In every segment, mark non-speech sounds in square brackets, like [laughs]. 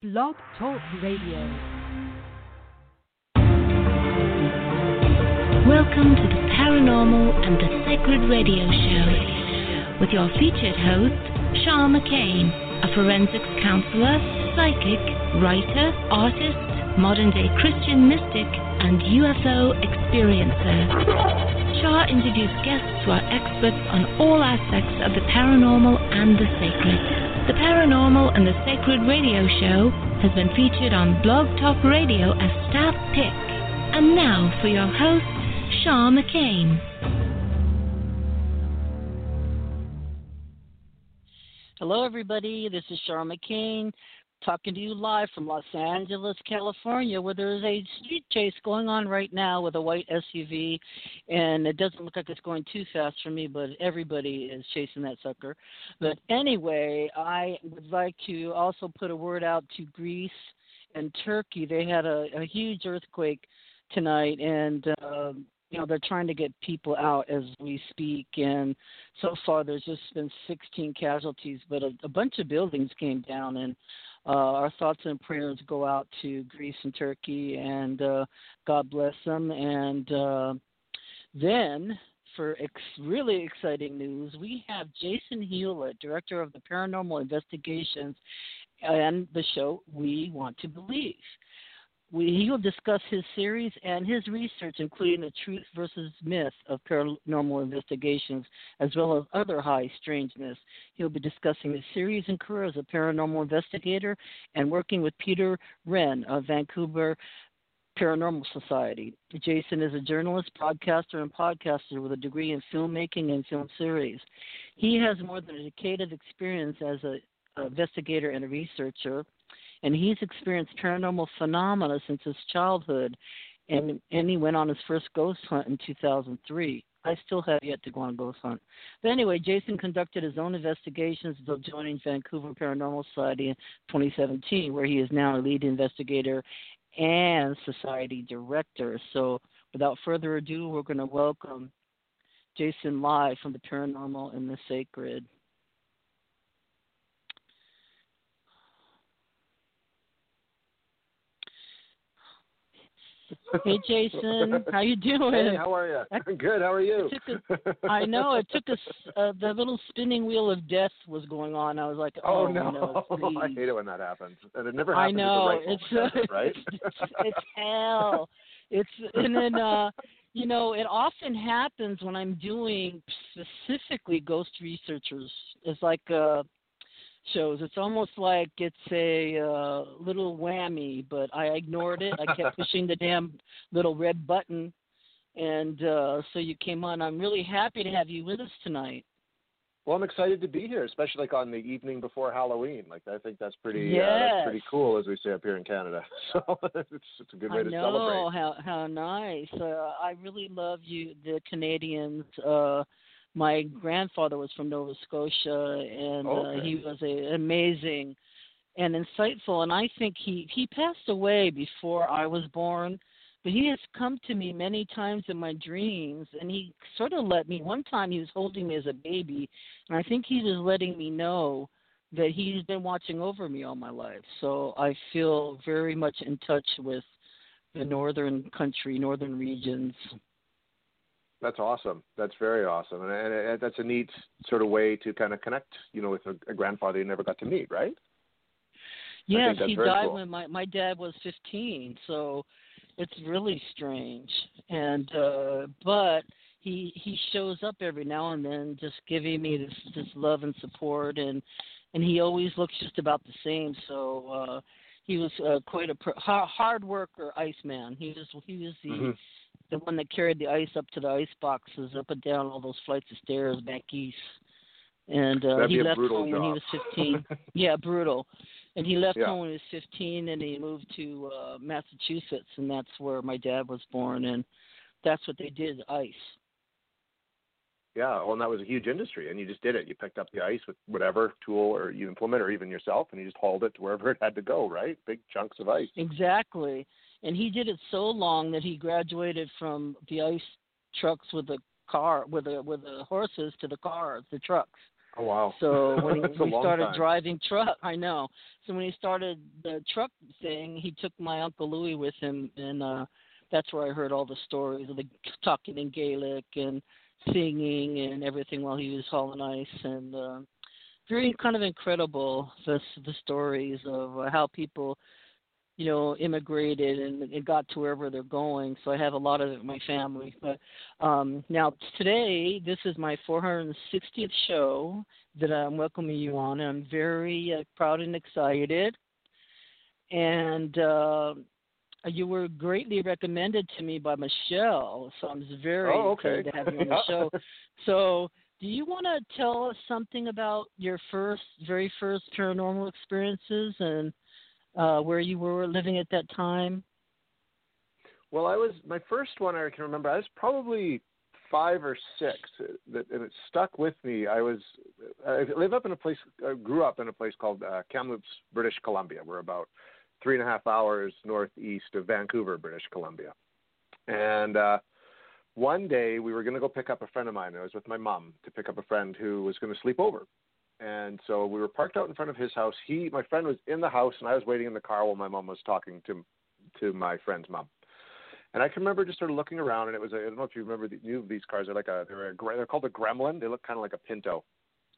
Blog Talk Radio. Welcome to the Paranormal and the Sacred Radio Show with your featured host, Shaw McCain, a forensics counselor, psychic, writer, artist, modern day Christian mystic, and UFO experiencer. Shaw introduced guests who are experts on all aspects of the paranormal and the sacred. The Paranormal and the Sacred Radio Show has been featured on Blog Talk Radio as staff pick. And now for your host, Shaw McCain. Hello, everybody. This is Shaw McCain talking to you live from Los Angeles, California, where there is a street chase going on right now with a white SUV, and it doesn't look like it's going too fast for me, but everybody is chasing that sucker. But anyway, I would like to also put a word out to Greece and Turkey. They had a, a huge earthquake tonight, and uh, you know they're trying to get people out as we speak and so far there's just been 16 casualties but a, a bunch of buildings came down and uh, our thoughts and prayers go out to Greece and Turkey, and uh, God bless them. And uh, then, for ex- really exciting news, we have Jason Hewlett, director of the Paranormal Investigations, and the show We Want to Believe we, he will discuss his series and his research, including the truth versus myth of paranormal investigations, as well as other high strangeness. He'll be discussing his series and career as a paranormal investigator and working with Peter Renn of Vancouver Paranormal Society. Jason is a journalist, broadcaster, and podcaster with a degree in filmmaking and film series. He has more than a decade of experience as an investigator and a researcher and he's experienced paranormal phenomena since his childhood, and and he went on his first ghost hunt in 2003. I still have yet to go on a ghost hunt. But anyway, Jason conducted his own investigations until joining Vancouver Paranormal Society in 2017, where he is now a lead investigator and society director. So, without further ado, we're going to welcome Jason live from the Paranormal and the Sacred. Hey Jason, how you [laughs] doing? Hey, how are you? [laughs] I'm good. How are you? A, I know it took us. Uh, the little spinning wheel of death was going on. I was like, oh, oh no, no [laughs] I hate it when that happens, and it never happens. I know right it's uh, right. it's, it's hell. It's and then uh you know it often happens when I'm doing specifically ghost researchers. It's like uh shows. It's almost like it's a uh, little whammy, but I ignored it. I kept [laughs] pushing the damn little red button, and uh, so you came on. I'm really happy to have you with us tonight. Well, I'm excited to be here, especially like on the evening before Halloween. Like I think that's pretty yes. uh, that's pretty cool, as we say up here in Canada. [laughs] So it's it's a good way I to know, celebrate. how how nice. Uh, I really love you, the Canadians. Uh, my grandfather was from Nova Scotia, and okay. uh, he was a, amazing and insightful. And I think he he passed away before I was born, but he has come to me many times in my dreams, and he sort of let me. One time he was holding me as a baby, and I think he was letting me know that he's been watching over me all my life. So I feel very much in touch with the northern country, northern regions. That's awesome. That's very awesome, and, and, and that's a neat sort of way to kind of connect, you know, with a, a grandfather you never got to meet, right? Yes, he died cool. when my my dad was 15, so it's really strange. And uh but he he shows up every now and then just giving me this this love and support and and he always looks just about the same. So uh he was uh, quite a pr- hard worker, Iceman. He was he was the mm-hmm the one that carried the ice up to the ice boxes, up and down all those flights of stairs back east. And uh, That'd he left home when he was 15. [laughs] yeah, brutal. And he left Yeah. home when he was 15, and he moved to uh, Massachusetts, and that's where my dad was born. And that's what they did, ice. Yeah, well, and that was a huge industry, and you just did it. You picked up the ice with whatever tool or you implement, or even yourself, and you just hauled it to wherever it had to go. Right, big chunks of ice. Exactly. And he did it so long that he graduated from the ice trucks with the car with the with the horses to the cars, the trucks. Oh wow! So [laughs] when he, a started time. driving truck, I know. So when he started the truck thing, he took my uncle Louis with him, and uh that's where I heard all the stories of the talking in Gaelic and singing and everything while he was hauling ice, and uh, very kind of incredible the the stories of uh, how people you know, immigrated and, and got to wherever they're going. So I have a lot of my family. But um, now today, this is my 460th show that I'm welcoming you on. And I'm very uh, proud and excited. And uh, you were greatly recommended to me by Michelle, so I'm very Oh, okay. excited to have you on the show. [laughs] So, do you want to tell us something about your first, very first paranormal experiences and uh, where you were living at that time? Well, I was my first one. I can remember. I was probably five or six, and it stuck with me. I was I live up in a place. I grew up in a place called uh, Kamloops, British Columbia. We're about three and a half hours northeast of Vancouver, British Columbia. And uh, one day we were going to go pick up a friend of mine. I was with my mom to pick up a friend who was going to sleep over. And so we were parked out in front of his house. He, my friend, was in the house, and I was waiting in the car while my mom was talking to to my friend's mom. And I can remember just sort of looking around, and it was I don't know if you remember the, knew these cars. They're like a they're a gre- they're called a Gremlin. They look kind of like a Pinto.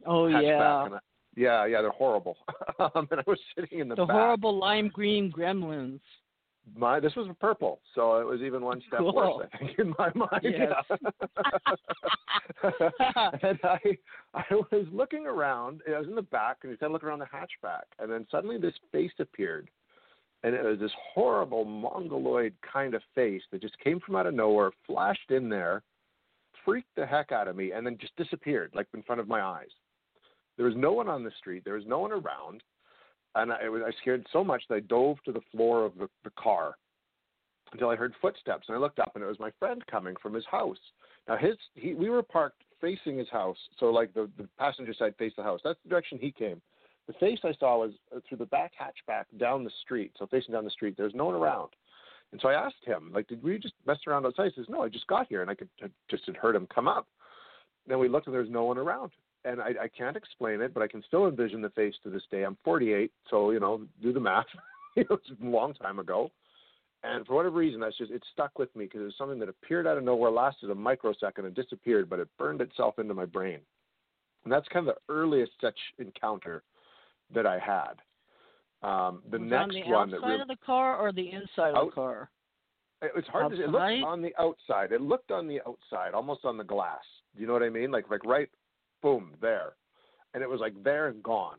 Oh yeah, I- yeah, yeah, they're horrible. [laughs] um, and I was sitting in the, the back. horrible lime green gremlins. My this was purple, so it was even one step Cool. worse, I think, in my mind. Yes. [laughs] [laughs] And I I was looking around. I was in the back, and you said look around the hatchback, and then suddenly this face appeared, and it was this horrible mongoloid kind of face that just came from out of nowhere, flashed in there, freaked the heck out of me, and then just disappeared, like in front of my eyes. There was no one on the street. There was no one around and I, was, I scared so much that I dove to the floor of the, the car until I heard footsteps, and I looked up, and it was my friend coming from his house. Now his he we were parked facing his house, so like the the passenger side faced the house. That's the direction he came. The face I saw was uh, through the back hatchback down the street, so facing down the street. There's no one around. And so I asked him, like, did we just mess around outside? He says, no, I just got here, and I could I just had heard him come up. Then we looked, and there's no one around and I, I can't explain it, but I can still envision the face to this day. I'm 48, so you know, do the math. [laughs] it was a long time ago, and for whatever reason, that's just it stuck with me because it was something that appeared out of nowhere, lasted a microsecond, and disappeared, but it burned itself into my brain. And that's kind of the earliest such encounter that I had. Um, the Was next on the one outside that really, of the car or the inside of the car? it was hard to say. It looked on the outside. It looked on the outside, almost on the glass. Do you know what I mean? Like like right, boom, there, and it was like there and gone.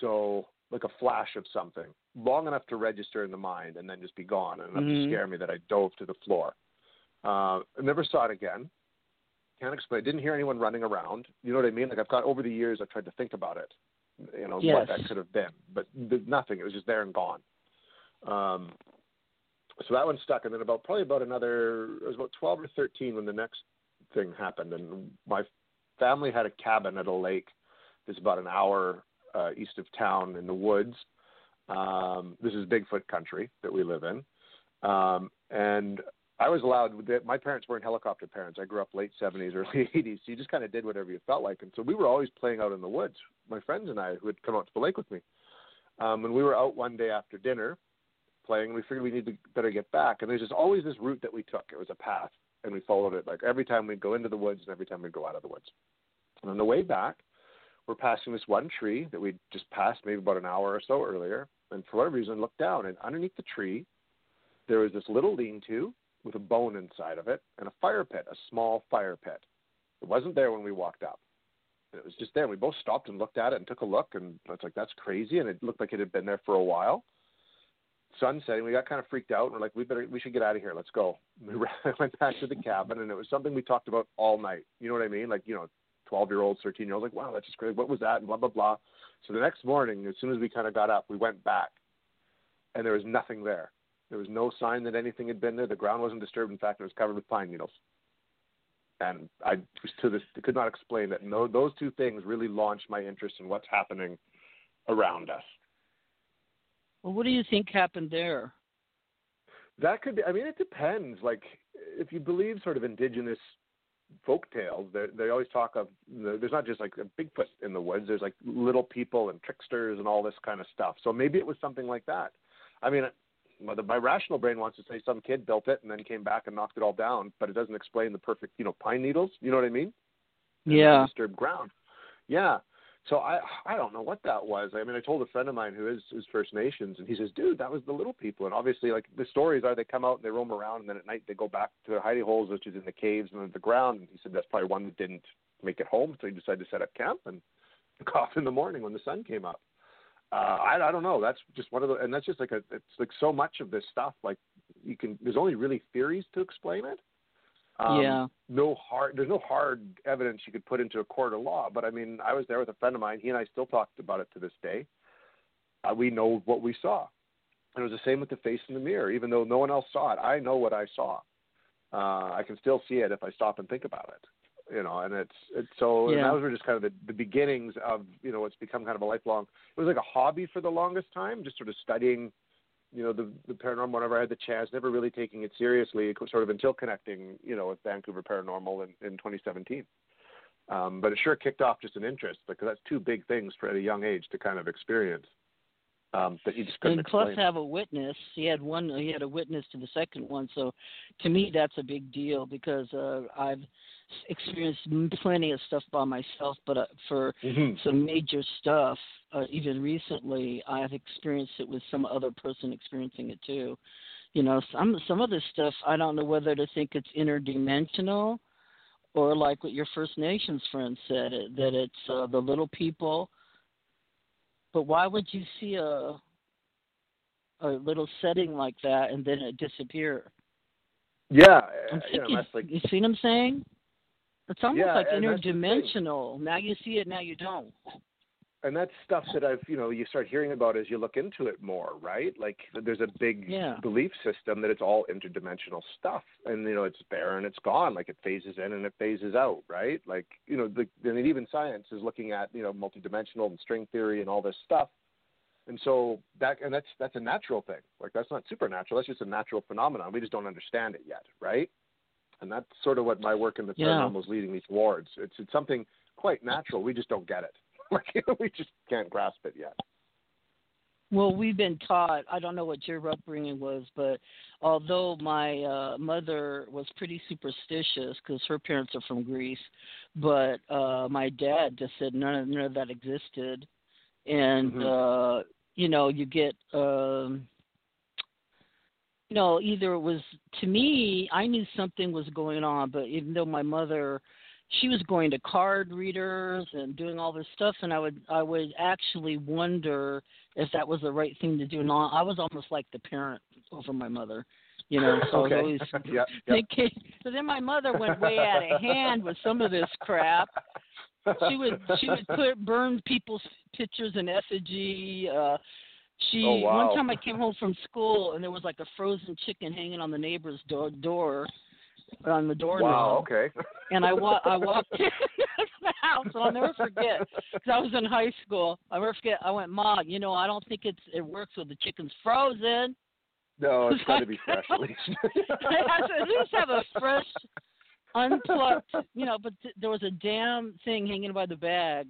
So like a flash of something, long enough to register in the mind and then just be gone, and enough Mhm. to scare me that I dove to the floor. Uh, I never saw it again. Can't explain. Didn't hear anyone running around. You know what I mean? Like I've got over the years, I've tried to think about it. You know Yes. what that could have been, but nothing. It was just there and gone. Um, so that one stuck, and then about probably about another. It was about twelve or thirteen when the next thing happened, and my family had a cabin at a lake. That's about an hour uh, east of town in the woods. Um, this is Bigfoot country that we live in, um, and I was allowed. My parents weren't helicopter parents. I grew up late seventies, [laughs] early eighties. So you just kind of did whatever you felt like, and so we were always playing out in the woods. My friends and I, who had come out to the lake with me, um, and we were out one day after dinner playing. We figured we need to better get back, and there's just always this route that we took. It was a path, and we followed it like every time we'd go into the woods and every time we'd go out of the woods. And on the way back, we're passing this one tree that we'd just passed maybe about an hour or so earlier, and for whatever reason, looked down, and underneath the tree, there was this little lean-to with a bone inside of it and a fire pit, a small fire pit. It wasn't there when we walked up. It was just there. We both stopped and looked at it and took a look, and it's like that's crazy, and it looked like it had been there for a while sun setting. We got kind of freaked out. And we're like, we better, we should get out of here. Let's go. We [laughs] went back to the cabin, and it was something we talked about all night. You know what I mean? Like, you know, twelve year olds, thirteen year olds, like, wow, that's just great. What was that? And blah blah blah. So the next morning, as soon as we kind of got up, we went back, and there was nothing there. There was no sign that anything had been there. The ground wasn't disturbed. In fact, it was covered with pine needles. And I to this could not explain that. No, those two things really launched my interest in what's happening around us. Well, what do you think happened there? That could be. I mean, it depends. Like, if you believe sort of indigenous folk tales, they they always talk of there's not just like a Bigfoot in the woods. There's like little people and tricksters and all this kind of stuff. So maybe it was something like that. I mean, my rational brain wants to say some kid built it and then came back and knocked it all down, but it doesn't explain the perfect, you know, pine needles. You know what I mean? Yeah. Disturbed ground. Yeah. So I I don't know what that was. I mean, I told a friend of mine who is is First Nations, and he says, "Dude, that was the little people." And obviously, like the stories are, they come out and they roam around, and then at night they go back to their hiding holes, which is in the caves and the ground. And he said that's probably one that didn't make it home, so he decided to set up camp and [laughs] cough in the morning when the sun came up. Uh, I I don't know. That's just one of the, and that's just like a. It's like so much of this stuff. Like you can, there's only really theories to explain it. Um, yeah. No hard. There's no hard evidence you could put into a court of law. But I mean, I was there with a friend of mine. He and I still talked about it to this day. Uh, we know what we saw. And it was the same with the face in the mirror. Even though no one else saw it, I know what I saw. Uh, I can still see it if I stop and think about it. You know, and it's it's so. Yeah. And those were just kind of the, the beginnings of you know what's become kind of a lifelong. It was like a hobby for the longest time, just sort of studying you know the the paranormal whenever I had the chance, never really taking it seriously, sort of until connecting, you know, with Vancouver Paranormal in, in 2017. Um, but it sure kicked off just an interest because that's two big things for at a young age to kind of experience. Um, that you just couldn't and plus explain. have a witness. He had one. He had a witness to the second one. So, to me, that's a big deal because uh, I've experienced plenty of stuff by myself, but uh, for mm-hmm. some major stuff, uh, even recently, I've experienced it with some other person experiencing it too. You know, some some of this stuff I don't know whether to think it's interdimensional, or like what your First Nations friend said that it's uh, the little people. But why would you see a a little setting like that and then it disappear? Yeah, you know, like you see what I'm saying? It's almost Yeah, like and that's the thing. interdimensional. Now you see it, now you don't. and that's stuff that I've you know you start hearing about as you look into it more, right? Like there's a big Yeah. belief system that it's all interdimensional stuff, and you know it's there and it's gone, like it phases in and it phases out, right? Like you know the and even science is looking at you know multidimensional and string theory and all this stuff, and so that and that's that's a natural thing. Like that's not supernatural. That's just a natural phenomenon. We just don't understand it yet, right? And that's sort of what my work in the Yeah. paranormal is leading me towards. It's it's something quite natural. We just don't get it. [laughs] Like we just can't grasp it yet. Well, we've been taught. I don't know what your upbringing was, but although my uh, mother was pretty superstitious because her parents are from Greece, but uh, my dad just said none of, none of that existed, and Mhm. uh, you know you get. Um, know, either it was to me, I knew something was going on, but even though my mother, she was going to card readers and doing all this stuff, and I would, I would actually wonder if that was the right thing to do. And all- I was almost like the parent over my mother, you know. So okay. I was always [laughs] yep, yep. thinking. So then my mother went way out of hand with some of this crap. She would, she would put burn people's pictures in effigy. Uh, she Oh, wow. one time I came home from school and there was like a frozen chicken hanging on the neighbor's door door on the doorknob. Wow. Okay. [laughs] And I wa- I walked [laughs] into the house and I'll never forget because I was in high school. I'll never forget. I went, Mom, you know, I don't think it's it works with the chicken's frozen. No, [laughs] it's got to be fresh at least. I said, at least have a fresh, unplucked, you know. But th- there was a damn thing hanging by the bag,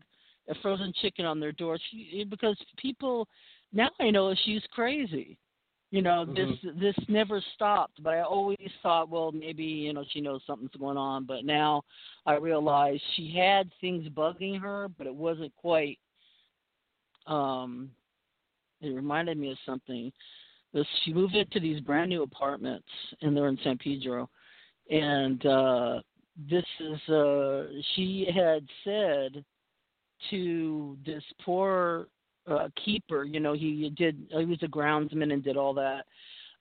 a frozen chicken on their door. She, because people now I know she's crazy. You know, this this never stopped. But I always thought, well, maybe you know she knows something's going on. But now I realize she had things bugging her, but it wasn't quite. Um, it reminded me of something. This she moved into these brand new apartments, and they're in San Pedro, and uh, this is uh, she had said to this poor uh, keeper, you know, he did he was a groundsman and did all that.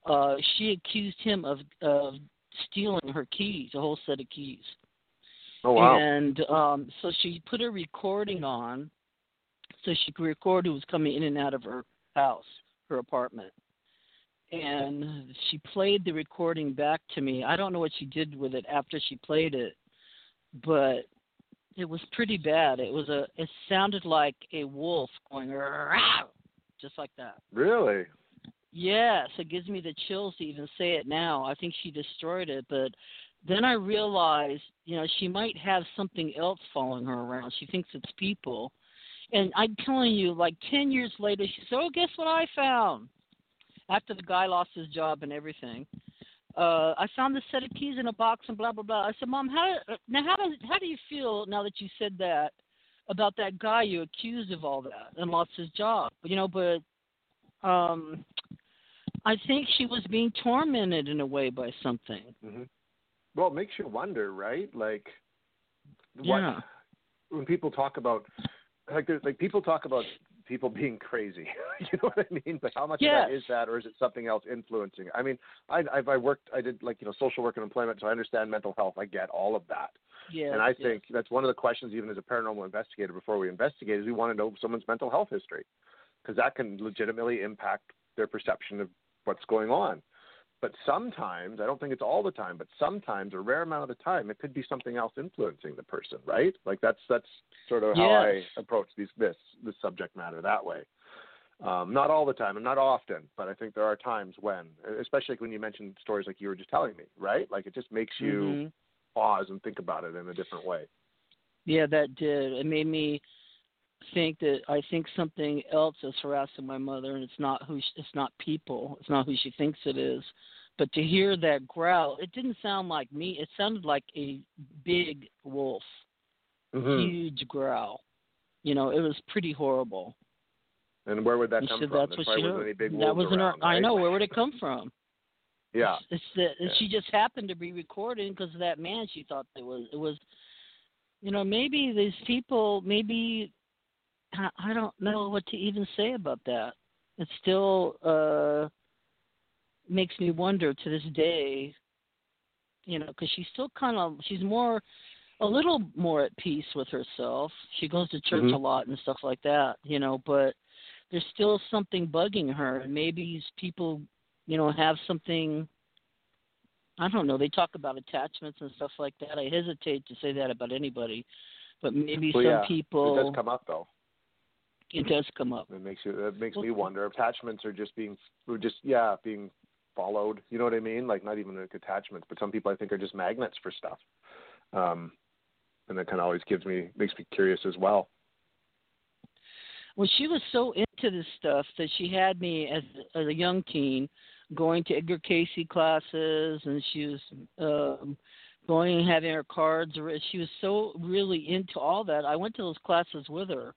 Uh, she accused him of of stealing her keys, a whole set of keys. oh wow. And um, so she put a recording on so she could record who was coming in and out of her house, her apartment. And she played the recording back to me. I don't know what she did with it after she played it, but it was pretty bad. It was a it sounded like a wolf going just like that. Really? Yes, it gives me the chills to even say it now. I think she destroyed it, but then I realized, you know, she might have something else following her around. She thinks it's people. And I'm telling you, like 10 years later, she said, Oh, guess what I found? After the guy lost his job and everything. Uh, I found this set of keys in a box and blah blah blah. I said, Mom, how now how does how do you feel now that you said that about that guy you accused of all that and lost his job? You know, but um, I think she was being tormented in a way by something. Mm-hmm. Well, it makes you wonder, right? Like, what yeah. when people talk about like there's like people talk about people [laughs] being crazy. [laughs] you know what I mean? But how much yes. of that is that, or is it something else influencing? I mean, I I've I worked, I did like you know social work and employment, so I understand mental health. I get all of that. Yes, and I yes. think that's one of the questions, even as a paranormal investigator, before we investigate, is we want to know someone's mental health history, because that can legitimately impact their perception of what's going on. But sometimes, I don't think it's all the time, but sometimes, a rare amount of the time, it could be something else influencing the person, right? Like that's that's sort of how yes. I approach these this this subject matter that way. Um, not all the time and not often, but I think there are times when, especially when you mention stories like you were just telling me, right? Like it just makes you mm-hmm. pause and think about it in a different way. Yeah, that did. It made me think that I think something else is harassing my mother, and it's not who she, it's not people. It's not who she thinks it is. But to hear that growl, it didn't sound like me. It sounded like a big wolf, mm-hmm. huge growl. You know, it was pretty horrible. And where would that she come said from? That's what she wasn't any big that was around, our, right? I know. Where would it come from? [laughs] yeah. It's, it's that yeah. she just happened to be recording because of that man. She thought it was it was, you know, maybe these people, maybe I, I don't know what to even say about that. It still uh makes me wonder to this day, you know, because she's still kind of she's more a little more at peace with herself. She goes to church Mhm. a lot and stuff like that, you know, but there's still something bugging her and maybe these people, you know, have something I don't know, they talk about attachments and stuff like that. I hesitate to say that about anybody, but maybe Well, some yeah. people It does come up though. It does come up. It makes you. It makes me wonder. Attachments are just being, just yeah, being followed. You know what I mean? Like not even like attachments, but some people I think are just magnets for stuff. Um, and that kind of always gives me makes me curious as well. Well, she was so into this stuff that she had me as, as a young teen going to Edgar Cayce classes, and she was um, going and having her cards. She was so really into all that. I went to those classes with her,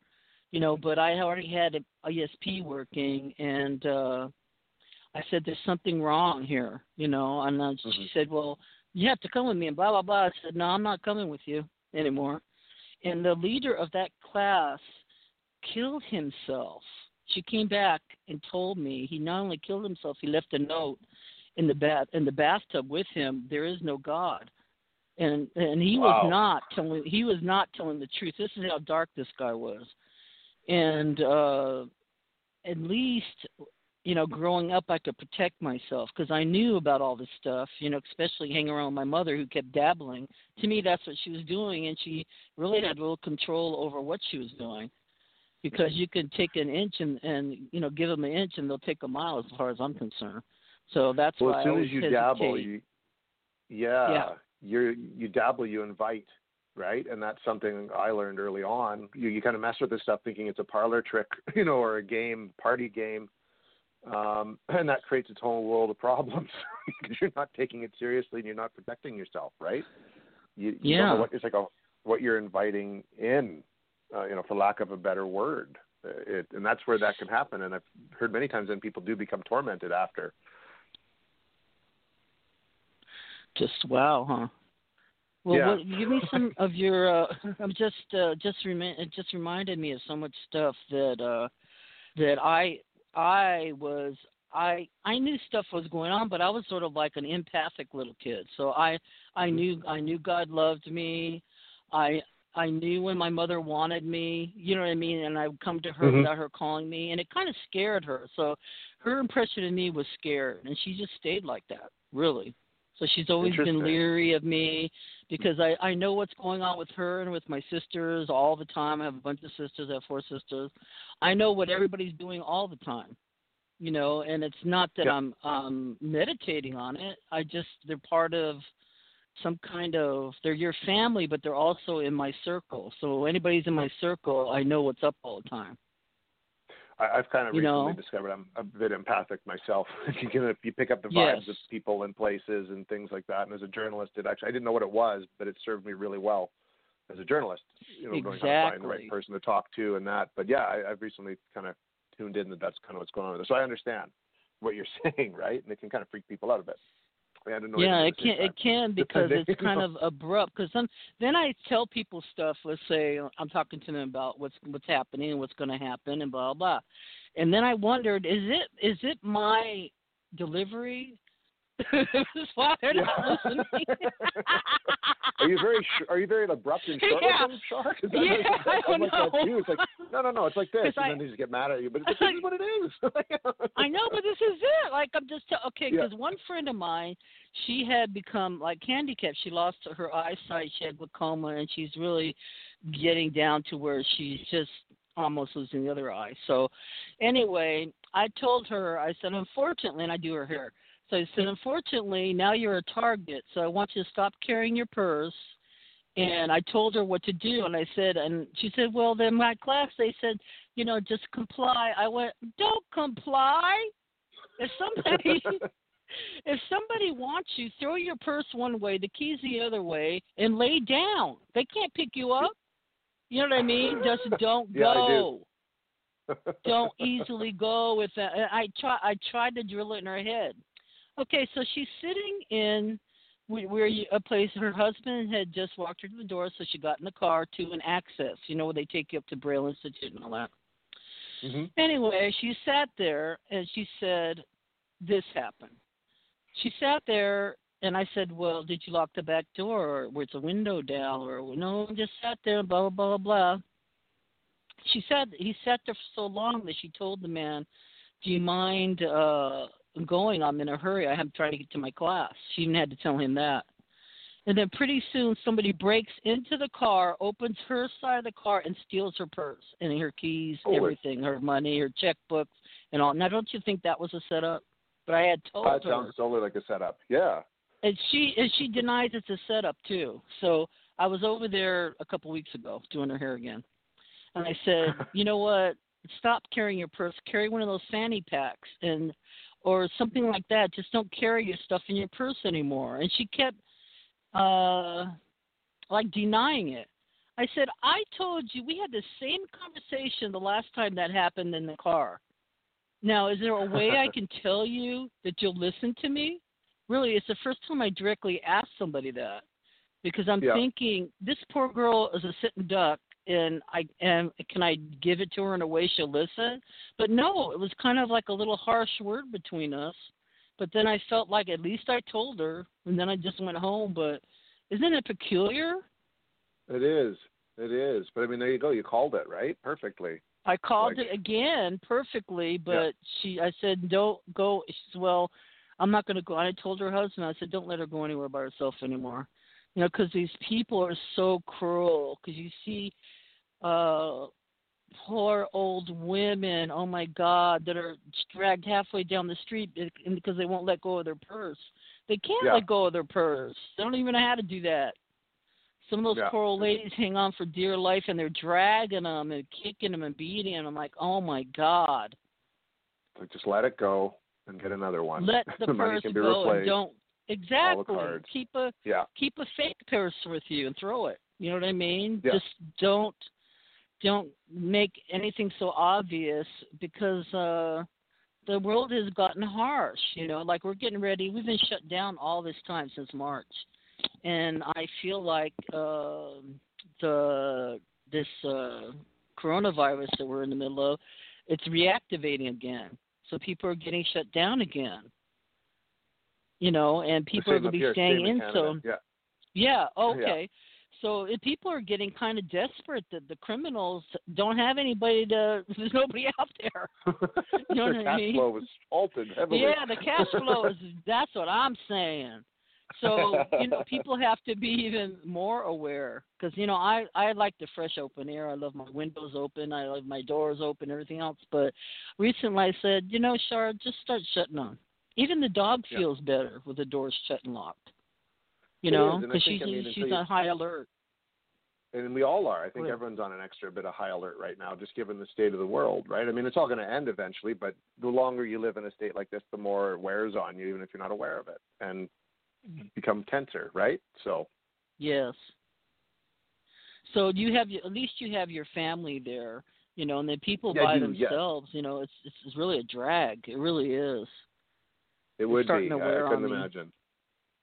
you know, but I already had a ESP working, and uh, I said, "There's something wrong here," you know. And then she Mhm. said, "Well, you have to come with me," and blah blah blah. I said, "No, I'm not coming with you anymore." And the leader of that class killed himself. She came back and told me he not only killed himself, he left a note in the bath in the bathtub with him. There is no God, and and he Wow. was not telling he was not telling the truth. This is how dark this guy was, and uh, at least you know growing up I could protect myself because I knew about all this stuff. You know, especially hanging around with my mother who kept dabbling. To me, that's what she was doing, and she really had little control over what she was doing because you can take an inch and and you know give them an inch and they'll take a mile as far as I'm concerned. So that's Well, why as soon as you hesitate. dabble, you yeah, Yeah. you're you dabble, you invite, right? And that's something I learned early on. You you kind of mess with this stuff thinking it's a parlor trick, [laughs] you know, or a game, party game. Um, [clears throat] and that creates its own world of problems [laughs] because you're not taking it seriously and you're not protecting yourself, right? You, you Yeah. what it's like a what you're inviting in, uh, you know, for lack of a better word. Uh, It, and that's where that can happen. And I've heard many times then people do become tormented after. Just wow, huh? Well, Yeah. what, give me some [laughs] of your. Uh, [laughs] I'm just uh, just remi- it just reminded me of so much stuff that uh, that I I was I I knew stuff was going on, but I was sort of like an empathic little kid. So I I knew I knew God loved me. I I knew when my mother wanted me, you know what I mean, and I would come to her Mhm. without her calling me, and it kind of scared her. So her impression of me was scared, and she just stayed like that, really. So she's always been leery of me because I I know what's going on with her and with my sisters all the time. I have a bunch of sisters. I have four sisters. I know what everybody's doing all the time, you know. And it's not that Yeah. I'm um meditating on it. I just they're part of some kind of they're your family, but they're also in my circle. So anybody's in my circle, I know what's up all the time. I, I've kind of You recently know? discovered I'm a bit empathic myself. [laughs] you can, if you pick up the vibes Yes. of people and places and things like that. And as a journalist, it actually I didn't know what it was, but it served me really well as a journalist. You know, going out and finding the right person to talk to and that. But yeah, I, I've recently kind of tuned in that that's kind of what's going on with it. So I understand what you're [laughs] saying, right? And it can kind of freak people out a bit. I had to know yeah, it can it can because it's kind of abrupt. Because then then I tell people stuff. Let's say I'm talking to them about what's what's happening and what's going to happen and blah blah, and then I wondered, is it is it my delivery? [laughs] That's why they're not listening. [laughs] [laughs] Are you very sh- are you very abrupt and short Yeah. with them, Shark? Is that Yeah, like, I don't like that know. too. It's like no, no, no. It's like this, and I- then they just get mad at you. But it's like, this is what it is. I know, but this is it. Like I'm just tell- okay Yeah. because one friend of mine, she had become like handicapped. She lost her eyesight. She had glaucoma, and she's really getting down to where she's just almost losing the other eye. So, anyway, I told her. I said, unfortunately, and I do her hair. So I said, unfortunately, now you're a target. So I want you to stop carrying your purse. And I told her what to do, and I said, and she said, well, then my class they said, you know, just comply. I went, don't comply. If somebody [laughs] if somebody wants you, throw your purse one way, the keys the other way, and lay down. They can't pick you up. You know what I mean? Just [laughs] don't Yeah, I do. go. don't easily go with that. And I try. I tried to drill it in her head. Okay, so she's sitting in where you, a place her husband had just walked her to the door, so she got in the car to an access. You know where they take you up to Braille Institute and all that. hmm Anyway, she sat there and she said, This happened. She sat there and I said, Well, did you lock the back door or was the window down or no, I just sat there, blah blah blah blah. She said he sat there for so long that she told the man, Do you mind uh going? I'm in a hurry. I have trying to get to my class. She even had to tell him that. And then pretty soon somebody breaks into the car, opens her side of the car, and steals her purse and her keys, Holy. everything, her money, her checkbooks, and all. Now, don't you think that was a setup? But I had told That her, sounds totally like a setup. Yeah. and she and she denies it's a setup too. So I was over there a couple weeks ago doing her hair again, and I said, [laughs] you know what? Stop carrying your purse. Carry one of those fanny packs and or something like that. Just don't carry your stuff in your purse anymore. And she kept uh like denying it. I said, I told you we had the same conversation the last time that happened in the car. Now, is there a way I [laughs] can tell you that you'll listen to me? Really, it's the first time I directly asked somebody that because I'm Yeah. thinking this poor girl is a sitting duck, and I and can I give it to her in a way she'll listen? But no, it was kind of like a little harsh word between us. But then I felt like at least I told her, and then I just went home. But isn't it peculiar? It is. It is. But I mean, there you go. You called it right perfectly. I called Like- it again perfectly, but she, I said, don't go. She said, well, I'm not going to go. And I told her husband, I said, don't let her go anywhere by herself anymore. You know, because these people are so cruel. Because you see, uh, poor old women, oh my God, that are dragged halfway down the street because they won't let go of their purse. They can't Yeah. let go of their purse. They don't even know how to do that. Some of those Yeah. poor old ladies hang on for dear life, and they're dragging them and kicking them and beating them. I'm like, oh my God, Like, just let it go and get another one. let [laughs] the, money purse can be go and replaced. don't exactly keep a Yeah. keep a fake purse with you and throw it. You know what I mean? Yeah. Just don't don't make anything so obvious because uh the world has gotten harsh, you know, like we're getting ready. We've been shut down all this time since March. And I feel like uh, the this uh coronavirus that we're in the middle of, it's reactivating again. So people are getting shut down again. You know, and people are going to be here, staying same in. So yeah. yeah, okay. So if people are getting kind of desperate that the criminals don't have anybody to, [laughs] there's nobody out there. You know the what I mean? flow halted heavily. Yeah, the cash flow is, [laughs] that's what I'm saying. So, you know, people have to be even more aware because, you know, I, I like the fresh open air. I love my windows open. I love my doors open, everything else. But recently I said, you know, Shar, just start shutting them. Even the dog Yeah. feels better with the doors shut and locked. You It know, is, and I because she's I mean, she's on high alert. and we all are. I think Right. everyone's on an extra bit of high alert right now, just given the state of the world, right? I mean, it's all going to end eventually, but the longer you live in a state like this, the more it wears on you, even if you're not aware of it, and mm-hmm. become tenser, right? So, Yes. So you have at least you have your family there, you know, and the people Yeah, by you- yes. themselves, you know, it's it's really a drag. It really is. It would be. to I couldn't on me. imagine.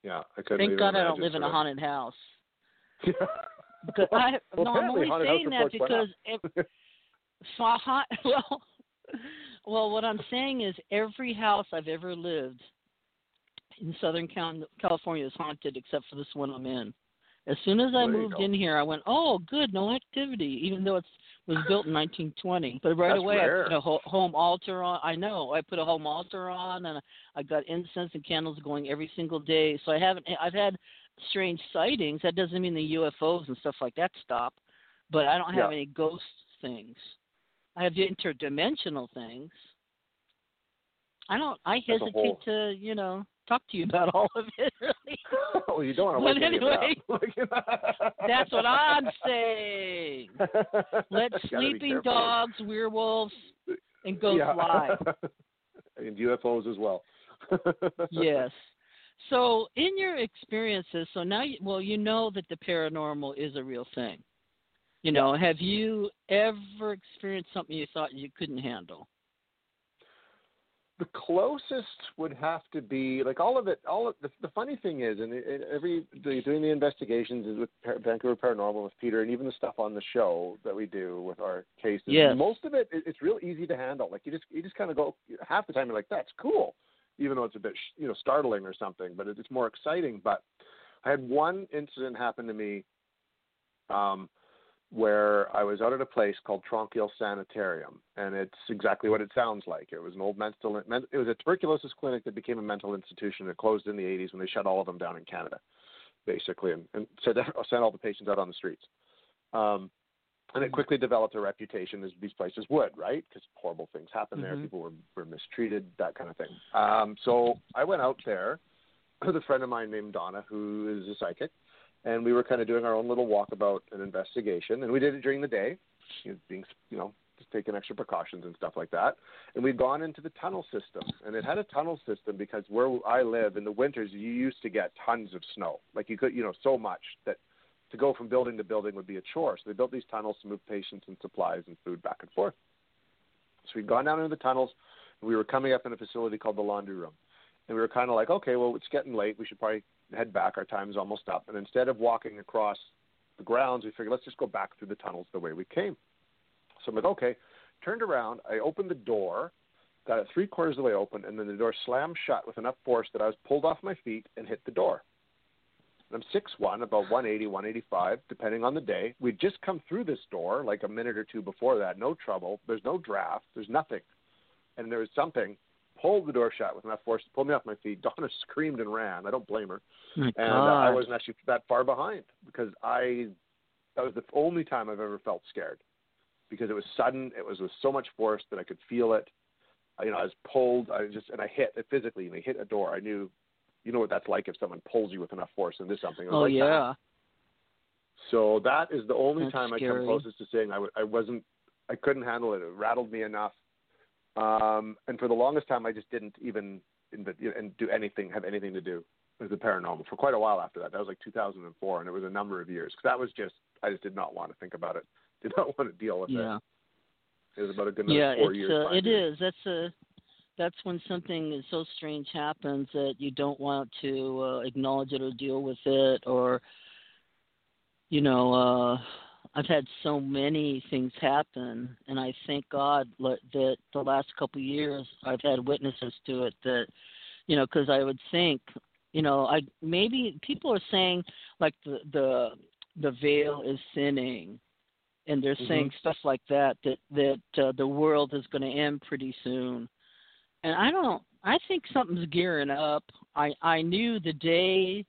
Yeah, I couldn't. Thank even God I don't imagine live in a haunted house. [laughs] of- Because I Well, no, I'm only saying that because up. ev- so well, well, what I'm saying is every house I've ever lived in Southern Cal- California is haunted except for this one I'm in. As soon as I There moved in here, I went, "Oh, good, no activity," even though it was built in 1920. But right That's away, rare. I put a ho- home altar on. I know I put a home altar on, and I got incense and candles going every single day. So I haven't. I've had strange sightings. That doesn't mean the UFOs and stuff like that stop, but I don't have Yeah. any ghost things. I have the interdimensional things. I don't. I hesitate whole. to, you know, talk to you about all of it. [laughs] Really. [laughs] well, you don't want to But wake any of. [laughs] That's what I'm saying. Let sleeping dogs, werewolves, and ghosts yeah. lie. and UFOs as well. yes. So, in your experiences, so now, you, well, you know that the paranormal is a real thing. You know, have you ever experienced something you thought you couldn't handle? The closest would have to be like all of it. All of the, the funny thing is, and it, it- every the, doing the investigations is with Par- Vancouver Paranormal with Peter, and even the stuff on the show that we do with our cases. Yes. Most of it, it, it's real easy to handle. Like you just you just kind of go half the time you're like that's cool, even though it's a bit sh- you know startling or something, but it, it's more exciting. But I had one incident happen to me. Um, where I was out at a place called Tranquille Sanitarium, and it's exactly what it sounds like. It was an old mental, it was a tuberculosis clinic that became a mental institution. It closed in the 80s when they shut all of them down in Canada, basically, and, and sent, [laughs] sent all the patients out on the streets. Um, and it quickly developed a reputation, as these places would, right? Because horrible things happened there. Mhm. People were, were mistreated, that kind of thing. Um, so I went out there [clears throat] with a friend of mine named Donna, who is a psychic and we were kind of doing our own little walkabout and investigation, and we did it during the day, you know, being you know just taking extra precautions and stuff like that. And we'd gone into the tunnel system, and it had a tunnel system because where I live in the winters, you used to get tons of snow, like you could you know so much that to go from building to building would be a chore. So they built these tunnels to move patients and supplies and food back and forth. So we'd gone down into the tunnels, and we were coming up in a facility called the laundry room. And we were kind of like, okay, well, it's getting late. We should probably head back. Our time's almost up. And instead of walking across the grounds, we figured let's just go back through the tunnels the way we came. So I'm like, okay. Turned around. I opened the door, got it three quarters of the way open, and then the door slammed shut with enough force that I was pulled off my feet and hit the door. I'm 6'1", about 180, 185, depending on the day. We'd just come through this door like a minute or two before that. No trouble. There's no draft. There's nothing. And there was something pulled the door shut with enough force to pull me off my feet. [laughs] Donna screamed and ran. I don't blame her. My And uh, I wasn't actually that far behind because I that was the only time I've ever felt scared because it was sudden. It was with so much force that I could feel it. You know, I was pulled. I just and I hit it physically. And I hit a door. I knew, you know what that's like if someone pulls you with enough force into something. Oh like that. yeah. So that is the only That's time I scary. come closest to saying I, w- I wasn't, I couldn't handle it. It rattled me enough. Um, and for the longest time, I just didn't even inv- you know, and do anything, have anything to do with the paranormal for quite a while after that. That was like 2004, and it was a number of years because that was just, I just did not want to think about it. [laughs] Did not want to deal with Yeah. it. It was about a good Yeah, four it's years. uh, it years. is. That's a that's when something is so strange happens that you don't want to uh, acknowledge it or deal with it or you know uh I've had so many things happen and I thank God that the last couple of years I've had witnesses to it that you know cuz I would think you know I maybe people are saying like the the the veil is thinning and they're Mhm. saying stuff like that that that uh, the world is going to end pretty soon and i don't i think something's gearing up i i knew the day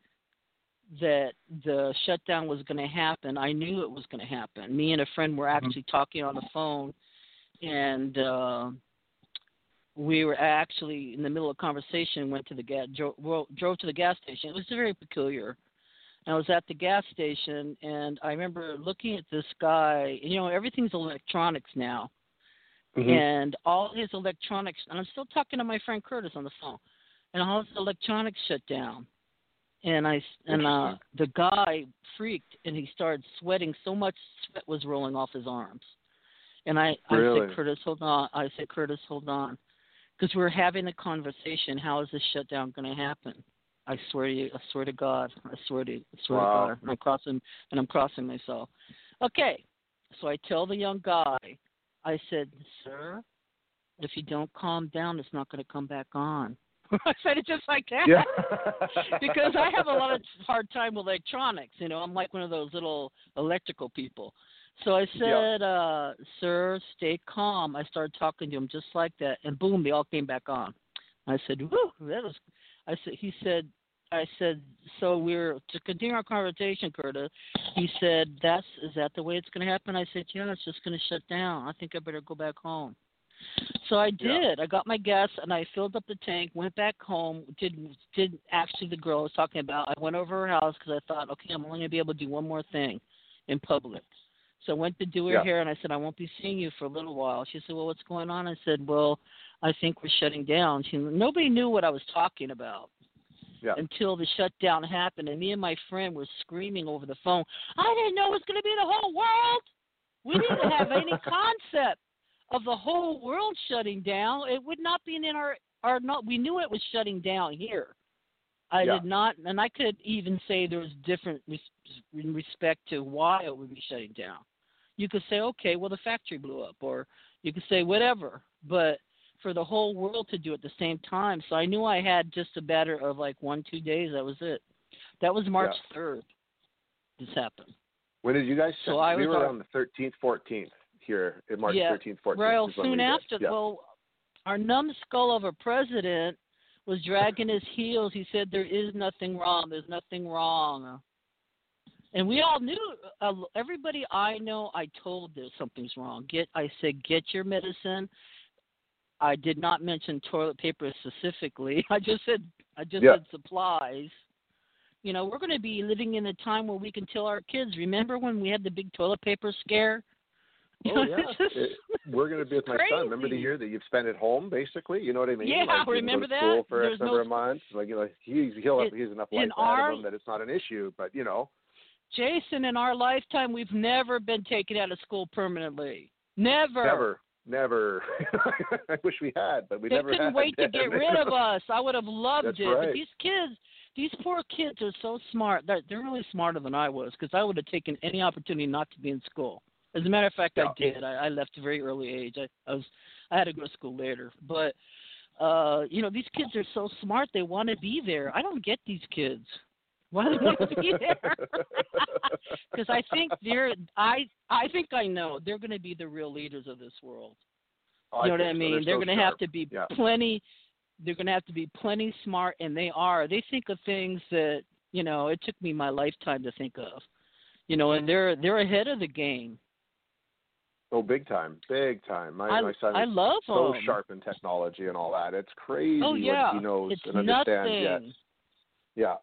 that the shutdown was going to happen i knew it was going to happen me and a friend were actually talking on the phone and uh we were actually in the middle of conversation went to the gas drove, drove to the gas station it was very peculiar I was at the gas station, and I remember looking at this guy. You know, everything's electronics now, Mhm. and all his electronics. And I'm still talking to my friend Curtis on the phone, and all his electronics shut down. And I and uh, the guy freaked, and he started sweating so much sweat was rolling off his arms. And I, I said, Curtis, hold on. I said, Curtis, hold on, because we're having a conversation. How is this shutdown going to happen? I swear to you, I swear to God, I swear to, I swear Wow. to God, and I'm crossing, and I'm crossing myself. Okay, so I tell the young guy, I said, sir, if you don't calm down, it's not going to come back on. [laughs] I said it just like that Yeah. [laughs] because I have a lot of hard time with electronics. You know, I'm like one of those little electrical people. So I said, uh, "Sir, stay calm." I started talking to him just like that, and boom, they all came back on. I said, "Woo, that was." I said, he said, I said, so we're to continue our conversation, Curtis. He said, "That's is that the way it's going to happen?" I said, "Yeah, it's just going to shut down. I think I better go back home." So I Yeah. did. I got my gas and I filled up the tank. Went back home. Did did actually the girl I was talking about? I went over her house because I thought, okay, I'm only gonna be able to do one more thing in public. So I went to do her Yeah. hair and I said, I won't be seeing you for a little while. She said, Well, what's going on? I said, Well, I think we're shutting down. She nobody knew what I was talking about Yeah. until the shutdown happened, and me and my friend were screaming over the phone. I didn't know it was going to be the whole world. We didn't have any [laughs] concept of the whole world shutting down. It would not be in our our not. We knew it was shutting down here. I Yeah. did not, and I could even say there was different res- in respect to why it would be shutting down. You could say, okay, well the factory blew up, or you could say whatever, but for the whole world to do it at the same time. So I knew I had just a matter of like one, two days. That was it. That was March third. This happened. when did you guys? So shut- I we was were on- on the 13th, 14th here in March Yeah, 13th, 14th. Well, soon after, Yeah. well, our numbskull of a president was dragging his heels. He said, "There is nothing wrong. There's nothing wrong." And we all knew. Uh, everybody I know, I told there's something's wrong. Get, I said, get your medicine. I did not mention toilet paper specifically. [laughs] I just said, I just Yeah. said supplies. You know, we're going to be living in a time where we can tell our kids. Remember when we had the big toilet paper scare? Oh [laughs] yeah, It- we're going to be with my son. Remember the year that you've spent at home, basically. You know what I mean? Yeah, like, remember to school that? for There's X number no- of months. Like you know, he's he'll have, In- he's enough life ahead our- of him that it's not an issue. But you know, Jason, in our lifetime, we've never been taken out of school permanently. Never. never, never. [laughs] I wish we had, but we they never couldn't had. wait to get [laughs] rid of us. I would have loved That's it. right. But these kids, these poor kids are so smart. They're, they're really smarter than I was because I would have taken any opportunity not to be in school. As a matter of fact, I did. I, I left at a very early age. I, I was, I had to go to school later. But, uh, you know, these kids are so smart. They want to be there. I don't get these kids. Why do they want to be [laughs] there? [laughs] because I think they're I I think I know they're going to be the real leaders of this world. Oh, You know what think I so. mean? They're They're so going to have to be Yeah. plenty. They're going to have to be plenty smart, and they are. They think of things that you know it took me my lifetime to think of. You know, and they're they're ahead of the game. Oh, big time, big time. My I my son I is love so them. sharp in technology and all that. It's crazy Oh yeah, what he knows it's and understands. Yes. Yeah.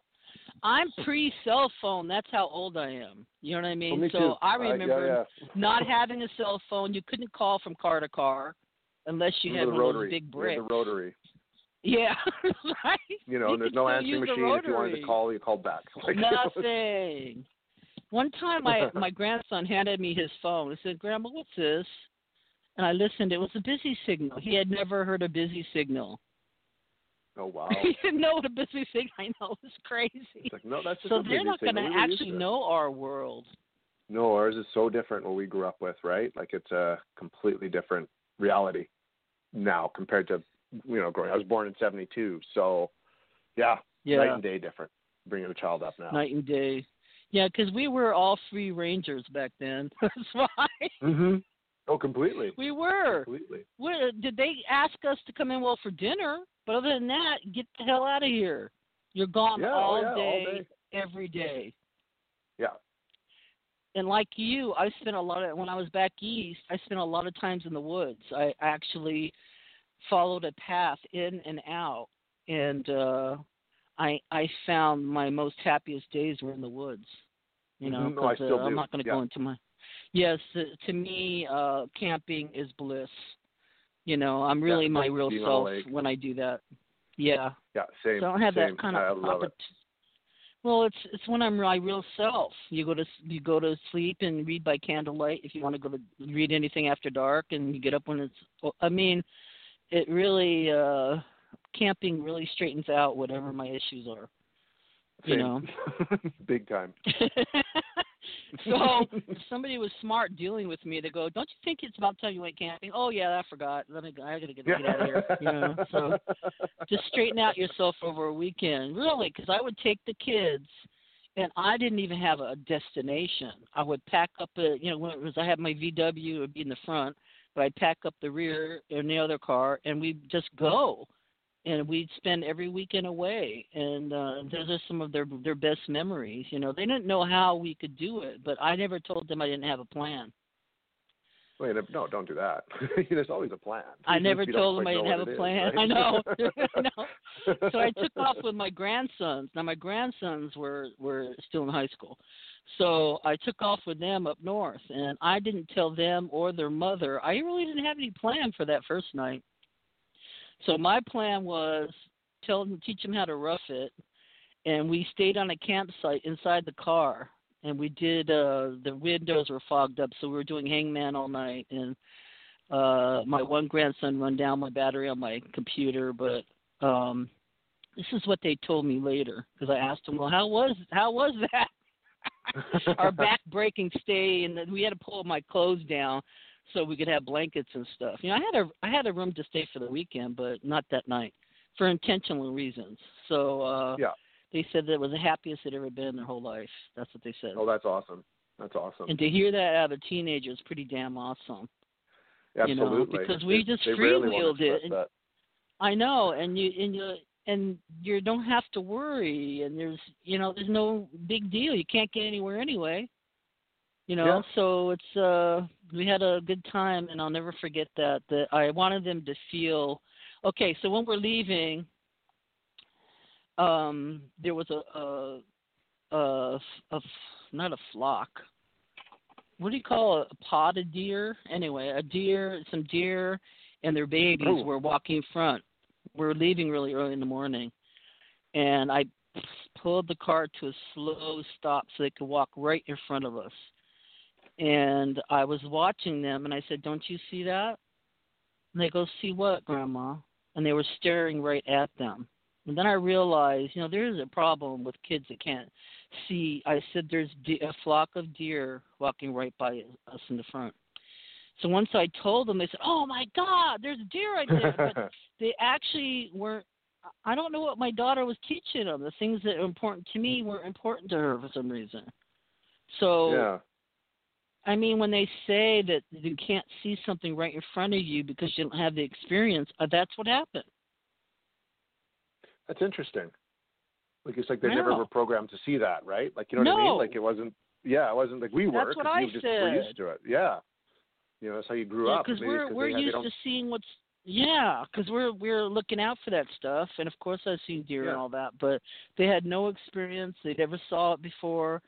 I'm pre cell phone. That's how old I am. You know what I mean? Well, so too. I Uh, yeah, remember yeah. not having a cell phone. You couldn't call from car to car unless you had Remember one the of those rotary. big bricks. the rotary. Yeah, [laughs] right. You know, You and there's no answering the machine. If you wanted to call, you called back. [laughs] Like, [laughs] Nothing. One time, my [laughs] my grandson handed me his phone. He said, "Grandma, what's this?" And I listened. It was a busy signal. He had never heard a busy signal. oh wow. [laughs] he didn't know what a busy signal. I know it was crazy. It's like no, that's So they're not going to We were used actually know our world. No, ours is so different what we grew up with, right? Like it's a completely different reality now compared to you know growing. I was born in '72, so yeah, Yeah, night and day different. Bringing a child up now. night and day. Yeah, because we were all free rangers back then. [laughs] That's why hmm Oh, completely. we were. Completely. Where, did they ask us to come in well for dinner? But other than that, get the hell out of here. You're gone Yeah, oh, all, yeah, all day, day. every day. Yeah. And like you, I spent a lot of when I was back east. I spent a lot of times in the woods. I actually followed a path in and out, and uh I I found my most happiest days were in the woods. You know, Mhm. No, I 'cause, still uh, I'm not going to Yeah. go into my. Yes, uh, to me, uh camping is bliss. You know, I'm Yeah, really my real being on a self when I do that. Yeah. Yeah, same. So I don't have same. that kind I of love it. Well, it's it's when I'm my real self. You go to you go to sleep and read by candlelight if you want to go to read anything after dark, and you get up when it's. I mean, it really uh camping really straightens out whatever my issues are. You know. [laughs] Big time. [laughs] so if somebody was smart dealing with me, they go, "Don't you think it's about time you went camping?" Oh yeah, I forgot. Let me. go. I gotta get, get out of here. You know. [laughs] So just straighten out yourself over a weekend, really, because I would take the kids, and I didn't even have a destination. I would pack up a, you know, when it was I had my VW, it would be in the front, but I'd pack up the rear in the other car, and we'd just go. And we'd spend every weekend away, and uh, those are some of their their best memories. You know, they didn't know how we could do it, but I never told them I didn't have a plan. Wait, no, don't do that. [laughs] There's always a plan. I never you told them I didn't have a it is, plan. right? [laughs] I know. [laughs] I know. So I took off with my grandsons. Now my grandsons were were still in high school. So I took off with them up north and I didn't tell them or their mother. I really didn't have any plan for that first night. So my plan was tell them teach them how to rough it and we stayed on a campsite inside the car and we did uh the windows were fogged up so we were doing hangman all night and uh my one grandson run down my battery on my computer but um this is what they told me later because i asked them well how was how was that? [laughs] Our [laughs] back breaking stay and then we had to pull my clothes down so we could have blankets and stuff you know i had a i had a room to stay for the weekend but not that night for intentional reasons so uh Yeah. they said that it was the happiest they'd ever been in their whole life that's what they said Oh, that's awesome. That's awesome. and to hear that out of a teenager is pretty damn awesome you know, Absolutely. because we They- just they freewheeled it, and- that. I know, and you and you and you don't have to worry, and there's you know there's no big deal. You can't get anywhere anyway. You know, Yeah. so it's uh we had a good time, and I'll never forget that. That I wanted them to feel okay. So when we're leaving, um, there was a a a, a not a flock. What do you call it? a pod of deer? Anyway, a deer, some deer, and their babies Oh. were walking in front. We're leaving really early in the morning, and I pulled the car to a slow stop so they could walk right in front of us. And I was watching them, and I said, "Don't you see that?" And they go, "See what, Grandma?" And they were staring right at them. And then I realized, you know, there's a problem with kids that can't see. I said, "There's de- a flock of deer walking right by us in the front." So once I told them, they said, "Oh my God, there's deer right there!" But [laughs] they actually weren't. I don't know what my daughter was teaching them. The things that are important to me were important to her for some reason. So yeah. I mean, when they say that you can't see something right in front of you because you don't have the experience, uh, that's what happened. That's interesting. Like it's like they never were programmed to see that, right? Like you know what I mean? Like it wasn't. Yeah, it wasn't like we were. That's what I just were said. used to it. Yeah. You know, that's how you grew Yeah, up. because we're we're they, had- they used to seeing what's yeah, because we're we're looking out for that stuff, and of course I've seen deer and all that, but they had no experience. They never saw it before,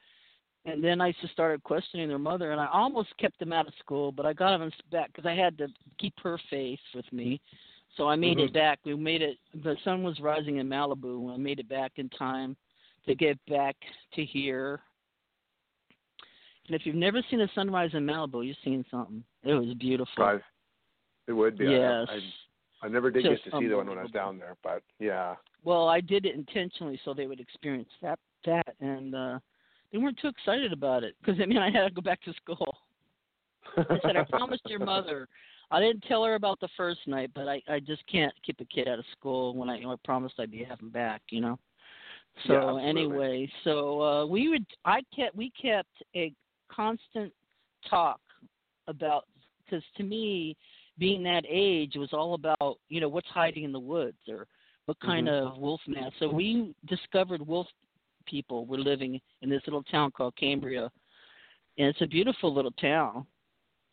and then I just started questioning their mother, and I almost kept them out of school, but I got them back because I had to keep her faith with me. So I made it Mhm. back. We made it. The sun was rising in Malibu, I made it back in time to get back to here. And if you've never seen a sunrise in Malibu, you've seen something. It was beautiful. I- it would be. I- Yes. I, I never did Just get to see the one when I was down there, but yeah. Well, I did it intentionally so they would experience that that, and uh they weren't too excited about it because I mean [laughs] I had to go back to school. I said I promised your mother. I didn't tell her about the first night, but I I just can't keep a kid out of school when I, you know, I promised I'd be having back, you know. So Yeah, anyway, so uh we would I kept we kept a constant talk about because to me being that age was all about you know what's hiding in the woods or what kind Mhm. of wolf man. So we discovered wolf people were living in this little town called Cambria, and it's a beautiful little town.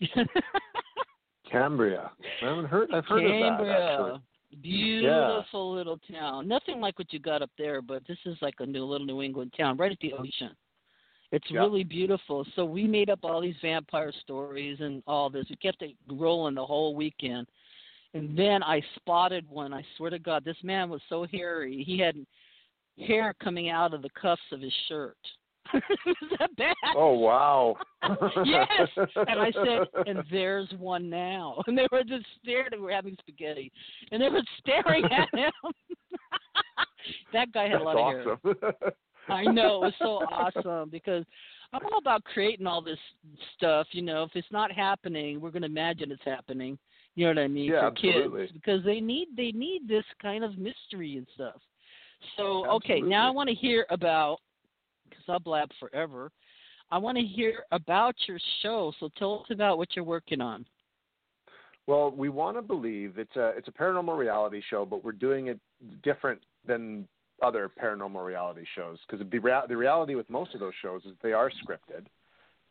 [laughs] Cambria. I haven't heard. I've heard of that Cambria. actually. Beautiful yeah. little town. Nothing like what you got up there, but this is like a new little New England town right at the ocean. It's yeah. really beautiful. So we made up all these vampire stories and all this. We kept it rolling the whole weekend. And then I spotted one. I swear to God, this man was so hairy. He had hair coming out of the cuffs of his shirt. [laughs] Is that bad? Oh wow! [laughs] yes, and I said, [laughs] and there's one now, and they were just staring. They were having spaghetti, and they were staring at him. that guy had That's a lot awesome. of hair. I know it was so awesome because I'm all about creating all this stuff. You know, if it's not happening, we're going to imagine it's happening. You know what I mean yeah, for absolutely. kids because they need they need this kind of mystery and stuff. So okay, now I want to hear about because I'll blab forever. I want to hear about your show. So tell us about what you're working on. Well, we want to believe it's a it's a paranormal reality show, but we're doing it different than other paranormal reality shows because the rea- the reality with most of those shows is they are scripted,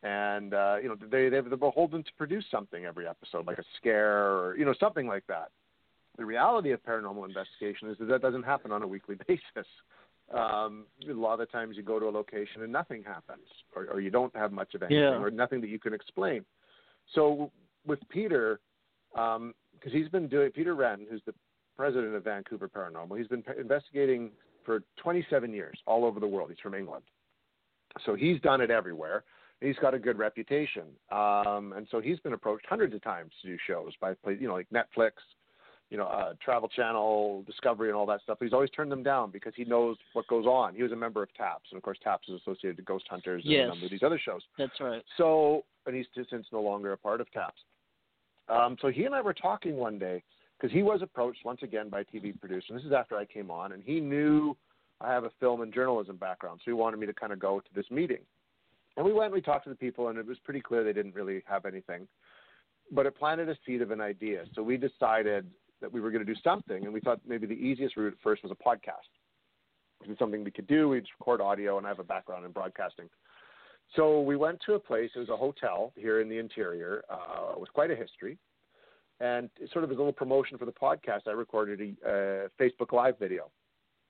and uh, you know they they're beholden to produce something every episode, like a scare or you know something like that. The reality of paranormal investigation is that that doesn't happen on a weekly [laughs] basis. Um, a lot of the times you go to a location and nothing happens, or, or you don't have much of anything, Yeah. or nothing that you can explain. So with Peter, because he's been doing Peter Renn, who's the president of Vancouver Paranormal, he's been investigating for 27 years all over the world. He's from England, so he's done it everywhere. He's got a good reputation, um, and so he's been approached hundreds of times to do shows by, you know, like Netflix, you know, uh, Travel Channel, Discovery, and all that stuff. He's always turned them down because he knows what goes on. He was a member of TAPS, and of course, TAPS is associated with Ghost Hunters and Yes. a number of these other shows. That's right. So, and he's since no longer a part of TAPS. Um, so he and I were talking one day because he was approached once again by a TV producer. And this is after I came on, and he knew I have a film and journalism background, so he wanted me to kind of go to this meeting. And we went, and we talked to the people, and it was pretty clear they didn't really have anything. But it planted a seed of an idea. So we decided that we were going to do something, and we thought maybe the easiest route at first was a podcast. It's something we could do. We'd record audio, and I have a background in broadcasting. So we went to a place. It was a hotel here in the interior uh, with quite a history. And sort of as a little promotion for the podcast, I recorded a uh, Facebook Live video,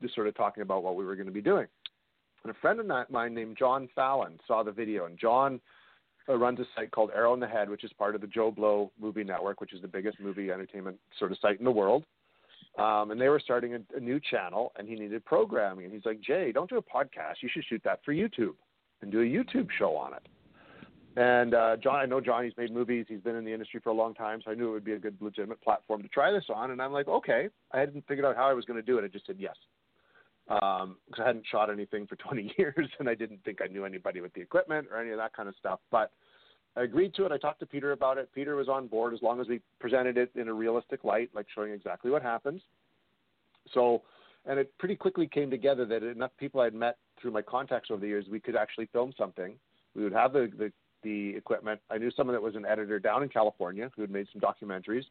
just sort of talking about what we were going to be doing. And a friend of mine named John Fallon saw the video, and John uh, runs a site called Arrow in the Head, which is part of the JoBlo Movie Network, which is the biggest movie entertainment sort of site in the world. Um, and they were starting a, a new channel, and he needed programming. And he's like, Jay, don't do a podcast. You should shoot that for YouTube and do a YouTube show on it. And uh, John, I know John. He's made movies. He's been in the industry for a long time, so I knew it would be a good, legitimate platform to try this on. And I'm like, okay. I hadn't figured out how I was going to do it. I just said yes, because I hadn't shot anything for [laughs] 20 years, and I didn't think I knew anybody with the equipment or any of that kind of stuff. But I agreed to it. I talked to Peter about it. Peter was on board as long as we presented it in a realistic light, like showing exactly what happens. So, and it pretty quickly came together that enough people I'd met through my contacts over the years, we could actually film something. We would have the, the, the equipment. I knew someone that was an editor down in California who had made some documentaries.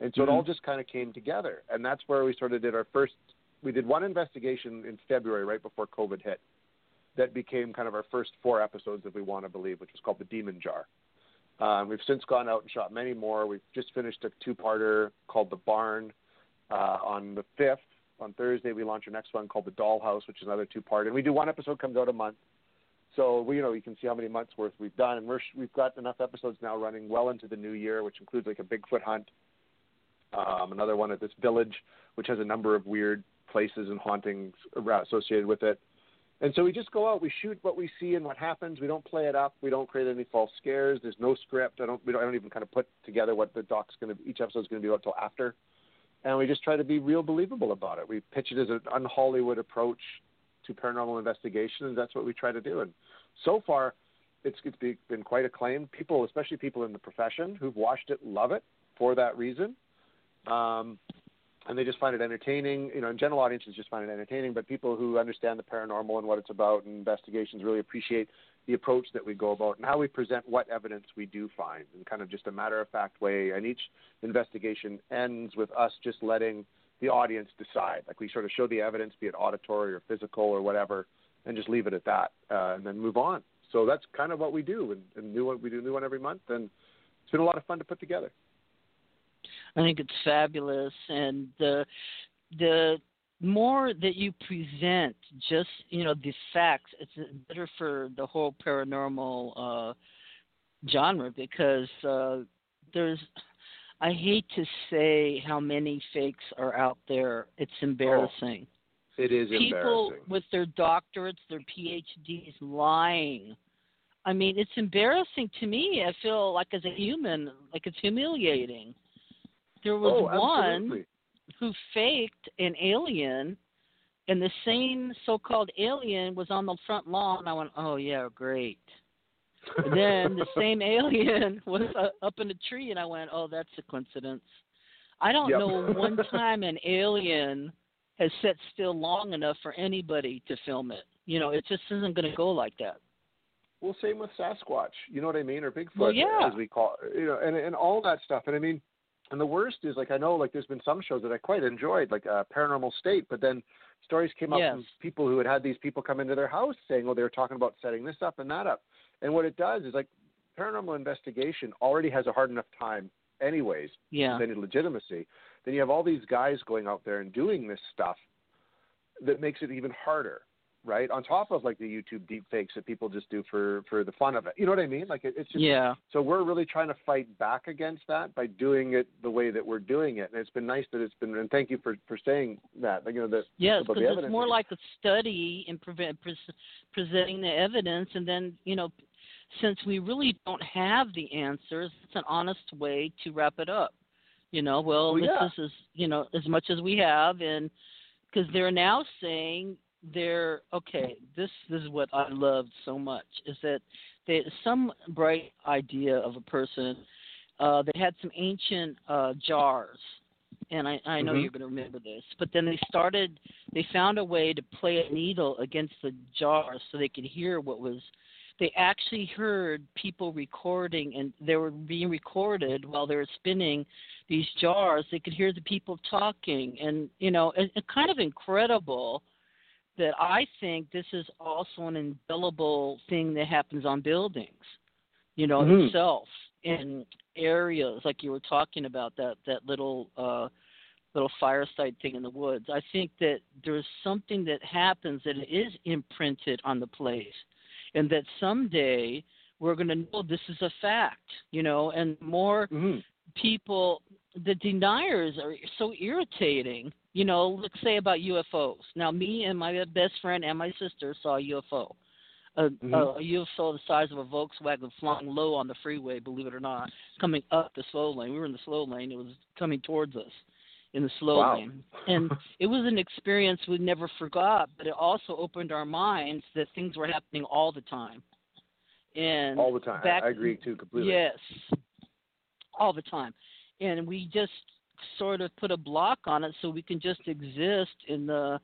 And so Mhm. it all just kind of came together. And that's where we sort of did our first, we did one investigation in February, right before COVID hit, that became kind of our first four episodes, if we want to believe, which was called The Demon Jar. Um, we've since gone out and shot many more. We've just finished a two-parter called The Barn uh, on the 5th. On Thursday, we launch our next one called The Dollhouse, which is another two-part. And we do one episode comes out a month. So we, you know, you can see how many months worth we've done, and we're, we've got enough episodes now running well into the new year, which includes like a Bigfoot hunt, um, another one at this village, which has a number of weird places and hauntings associated with it. And so we just go out, we shoot what we see and what happens. We don't play it up. We don't create any false scares. There's no script. I don't. We don't. I don't even kind of put together what the doc's going to. Each episode's going to be about after. And we just try to be real believable about it. We pitch it as an un-Hollywood approach to paranormal investigation, and that's what we try to do. And so far, it's it's be- been quite acclaimed. People, especially people in the profession who've watched it, love it for that reason. Um, and they just find it entertaining. You know, in general audiences just find it entertaining, but people who understand the paranormal and what it's about and investigations really appreciate the approach that we go about and how we present what evidence we do find in kind of just a matter of fact way. And each investigation ends with us just letting the audience decide. Like we sort of show the evidence, be it auditory or physical or whatever, and just leave it at that, uh, and then move on. So that's kind of what we do, and, and new one we do a new one every month, and it's been a lot of fun to put together. I think it's fabulous, and the the more that you present just you know the facts, it's better for the whole paranormal uh, genre because uh, there's. I hate to say how many fakes are out there. It's embarrassing. Oh, it is People with their doctorates, their PhDs, lying. I mean, it's embarrassing to me. I feel like as a human, like it's humiliating. There was oh, one who faked an alien, and the same so-called alien was on the front lawn. I went, "Oh yeah, great." And then the [laughs] same alien [laughs] was uh, up in a tree, and I went, "Oh, that's a coincidence." I don't Yep. know one [laughs] time an alien has sat still long enough for anybody to film it. You know, it just isn't going to go like that. Well, same with Sasquatch. You know what I mean, or Bigfoot, Well, yeah. as we call it. You know, and and all that stuff. And I mean, and the worst is like I know like there's been some shows that I quite enjoyed, like uh, Paranormal State, but then stories came up Yes. from people who had had these people come into their house saying, oh, they were talking about setting this up and that up. And what it does is like paranormal investigation already has a hard enough time, anyways, Yeah. with any legitimacy. Then you have all these guys going out there and doing this stuff that makes it even harder, right? On top of like the YouTube deep fakes that people just do for for the fun of it. You know what I mean? Like it, it's just Yeah. so we're really trying to fight back against that by doing it the way that we're doing it. And it's been nice that it's been. And thank you for for saying that. Like, you know that Yes, because it's more like a study in prevent, pres- presenting the evidence, and then you know, since we really don't have the answers, it's an honest way to wrap it up. You know, well, Well, this yeah. is you know as much as we have, and because they're now saying they're okay. This, this is what I loved so much is that they some bright idea of a person. Uh, they had some ancient uh, jars, and I, I know Mhm. you're going to remember this. But then they started. They found a way to play a needle against the jars so they could hear what was. They actually heard people recording, and they were being recorded while they were spinning these jars. They could hear the people talking, and you know, it, it kind of incredible that I think this is also an indelible thing that happens on buildings, you know, Mhm. itself in areas like you were talking about that that little uh little fireside thing in the woods. I think that there's something that happens that is imprinted on the place and that someday we're going to know this is a fact, you know, and more Mhm. people the deniers are so irritating. You know let's say about ufos now me and my best friend and my sister saw a ufo a, Mhm. a, a ufo the size of a volkswagen flying low on the freeway believe it or not coming up the slow lane. We were in the slow lane. It was coming towards us in the slow Wow. lane. And it was an experience we never forgot but it also opened our minds that things were happening all the time. And all the time. back- I agree too completely. Yes, all the time, and we just sort of put a block on it so we can just exist in the,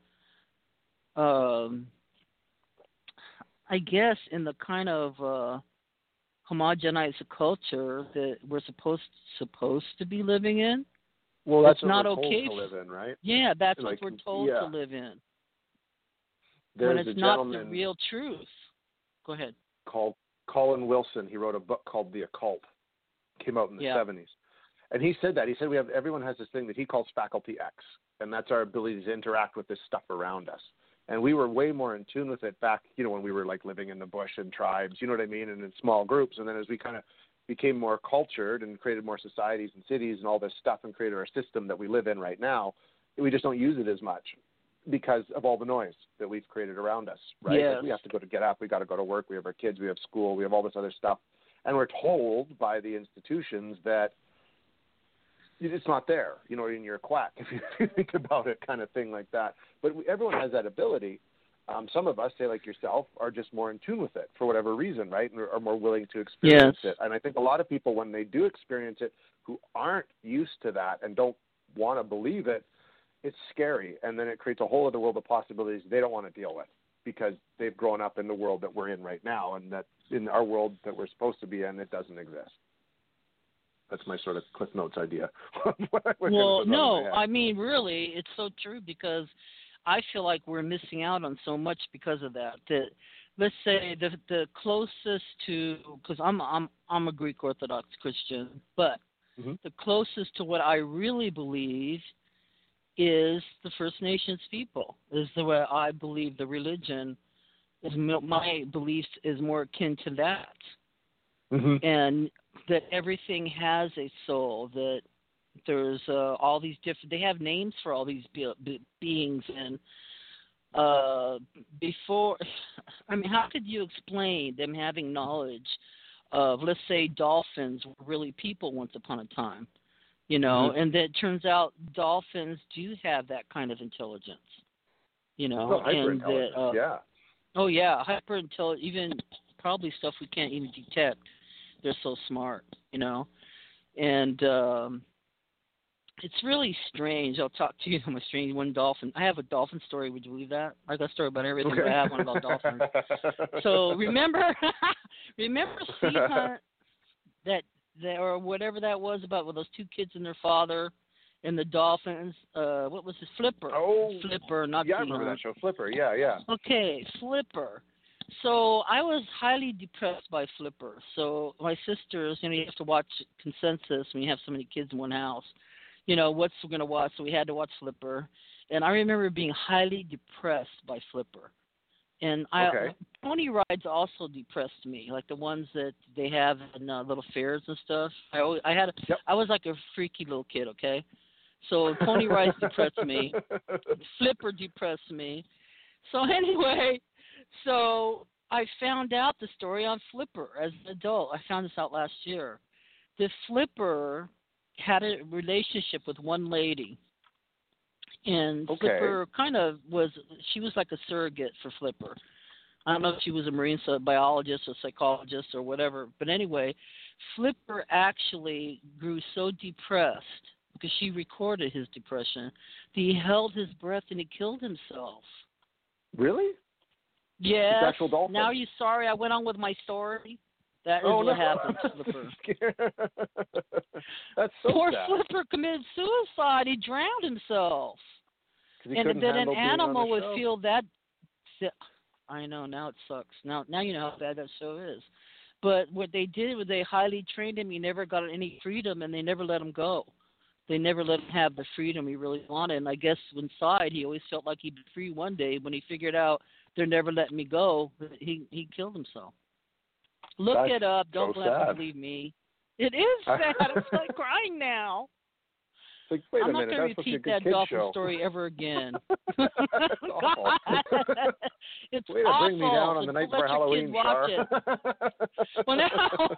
um, I guess, in the kind of uh, homogenized culture that we're supposed supposed to be living in. Well, that's not okay to live in, right? Yeah, that's Like, what we're told yeah. to live in. There's when it's not the real truth. Go ahead. called Colin Wilson. He wrote a book called The Occult. Came out in the Yeah. 70s. And he said that. He said we have everyone has this thing that he calls faculty X, and that's our ability to interact with this stuff around us. And we were way more in tune with it back, you know, when we were like living in the bush and tribes, you know what I mean, and in small groups. And then as we kind of became more cultured and created more societies and cities and all this stuff and created our system that we live in right now, we just don't use it as much because of all the noise that we've created around us, right? Like, we have to go to get up, we got to go to work, we have our kids, we have school, we have all this other stuff, and we're told by the institutions that it's not there. You know, you're a quack [laughs] if you think about it, kind of thing like that. But we, everyone has that ability. Um, some of us, say like yourself, are just more in tune with it for whatever reason, right? And are are more willing to experience Yes. it. And I think a lot of people, when they do experience it, who aren't used to that and don't want to believe it, it's scary, and then it creates a whole other world of possibilities they don't want to deal with because they've grown up in the world that we're in right now, and that in our world that we're supposed to be in, it doesn't exist. That's my sort of Cliff Notes idea. [laughs] What I would Well, no. I mean, really, it's so true because I feel like we're missing out on so much because of that. That let's say the the closest to because I'm I'm I'm a Greek Orthodox Christian, but Mhm. the closest to what I really believe is the First Nations people. Is the way I believe the religion is. My beliefs is more akin to that, Mhm. and that everything has a soul. That there's uh, all these different. They have names for all these be- be- beings, and uh, before, [sighs] I mean, how could you explain them having knowledge of, let's say, dolphins were really people once upon a time? You know, Mhm. and that turns out dolphins do have that kind of intelligence. You know, Oh, and that uh, yeah. Oh yeah, hyper intelligent. Even probably stuff we can't even detect. They're so smart, you know. And um it's really strange. I'll talk to you [laughs] about a strange one dolphin. I have a dolphin story. Would you believe that? I got a story about everything. But I have one about dolphins. So remember, [laughs] remember Sea Hunt [laughs] that that or whatever that was about with those two kids and their father and the dolphins. Uh, what was it? Flipper. Oh, Flipper, not yeah, I remember that show, Flipper. Yeah, yeah. Okay, Flipper. So I was highly depressed by Flipper. So my sisters, you know, you have to watch consensus when you have so many kids in one house. You know, what's we're gonna watch? So we had to watch Flipper. And I remember being highly depressed by Flipper. And I Okay. pony rides also depressed me, like the ones that they have in uh, little fairs and stuff. I always, I had a, Yep. I was like a freaky little kid, okay? So pony rides depressed me. [laughs] Flipper depressed me. So [laughs] anyway, so I found out the story on Flipper as an adult. I found this out last year. The Flipper had a relationship with one lady. And Okay. Flipper kind of was she was like a surrogate for Flipper. I don't know if she was a marine biologist or psychologist or whatever, but anyway, Flipper actually grew so depressed because she recorded his depression that he held his breath and he killed himself. really? Dolphin? Now you sorry I went on with my story. That is oh, what no. happened to [laughs] Flipper. That's so Poor sad. Flipper committed suicide. He drowned himself. he and couldn't an handle being on the animal would feel that. I know now it sucks. Now now you know how bad that show is. But what they did was they highly trained him. He never got any freedom, and they never let him go. They never let him have the freedom he really wanted. And I guess inside he always felt like he'd be free one day. When he figured out they're never letting me go, he he killed himself. Look That's it up. Don't so to sad. believe me. It is [laughs] sad. I'm like crying now. Like, wait I'm a not going to that's supposed to be a repeat that dolphin show. story ever again. [laughs] That's [laughs] awful. It's Way to awful. bring me down on the night before let Halloween, watch it. Well, now,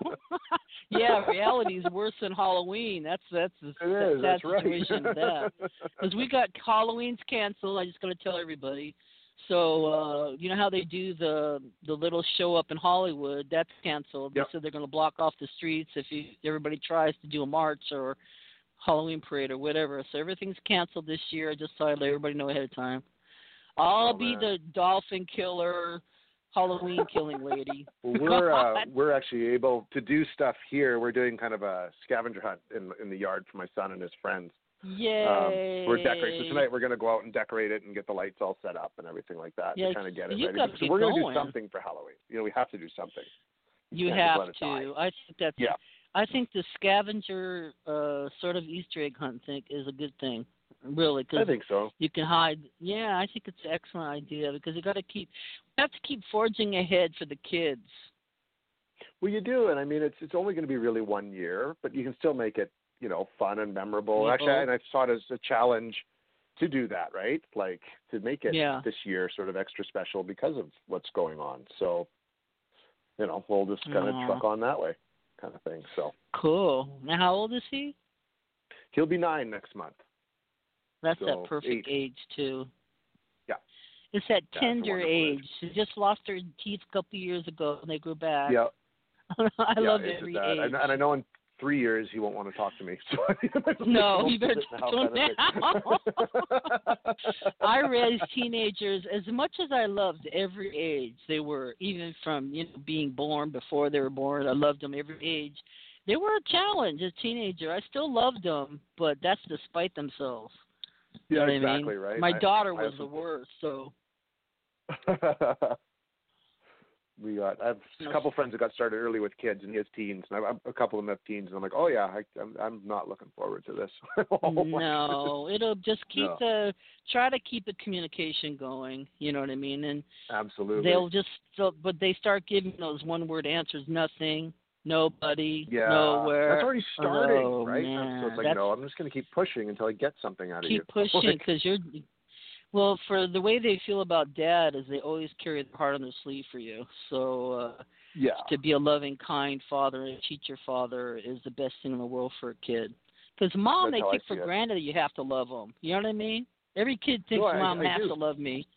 yeah, reality is worse than Halloween. That's that's the sad That's right. situation that. Because we got Halloween's canceled. I just got to tell everybody. So uh you know how they do the the little show up in Hollywood? That's canceled. Yep. They said they're going to block off the streets if you everybody tries to do a march or Halloween parade or whatever. So everything's canceled this year. I just thought I'd let everybody know ahead of time. I'll Oh, be the dolphin killer, Halloween killing lady. [laughs] Well, we're uh, [laughs] we're actually able to do stuff here. We're doing kind of a scavenger hunt in in the yard for my son and his friends. Yay! Um, we're decorating. So tonight we're going to go out and decorate it and get the lights all set up and everything like that Yeah, to kind of get it ready. so we're gonna do something for Halloween. You know, we have to do something. You have let it die. to. I think that's. Yeah. I think the scavenger uh, sort of Easter egg hunt thing is a good thing, really, Cause I think so. you can hide. Yeah, I think it's an excellent idea because you got to keep. You have to keep forging ahead for the kids. Well, you do, and I mean, it's it's only going to be really one year, but you can still make it, you know, fun and memorable. You Actually, mm-hmm. and I saw it as a challenge to do that, right? Like to make it Yeah. this year sort of extra special because of what's going on. So, you know, we'll just kind of truck on that way, kind of thing. So Cool. Now, how old is he? he'll be nine next month. That's So, that perfect eight. age too. Yeah. It's that That's tender age. She just lost her teeth a couple years ago and they grew back. Yeah, [laughs] I yeah, love every that. age. And, and I know in three years he won't want to talk to me. [laughs] So No, you better now, don't kind of thing. [laughs] I raised teenagers as much as I loved every age they were, even from you know being born before they were born. I loved them every age. They were a challenge as a teenager. I still loved them, but that's despite themselves. You yeah, know exactly I mean? right. My I- daughter I was the worst. So [laughs] we got. I have a couple friends that got started early with kids, and he has teens, and I, a couple of them have teens, and I'm like, oh yeah, I, I'm I'm not looking forward to this. [laughs] Oh, no, it'll just keep no. the try to keep the communication going. You know what I mean? And absolutely, they'll just but they start giving those one word answers, nothing, nobody, yeah. nowhere. That's already starting, oh, right? Man. So it's like, That's, no, I'm just going to keep pushing until I get something out of you. Keep [laughs] pushing because you're well, for the way they feel about dad is they always carry their heart on their sleeve for you. So uh yeah. to be a loving, kind father and a teacher father is the best thing in the world for a kid. Because mom, That's they take for it. granted that you have to love them. You know what I mean? Every kid thinks no, I, mom I has do. to love me.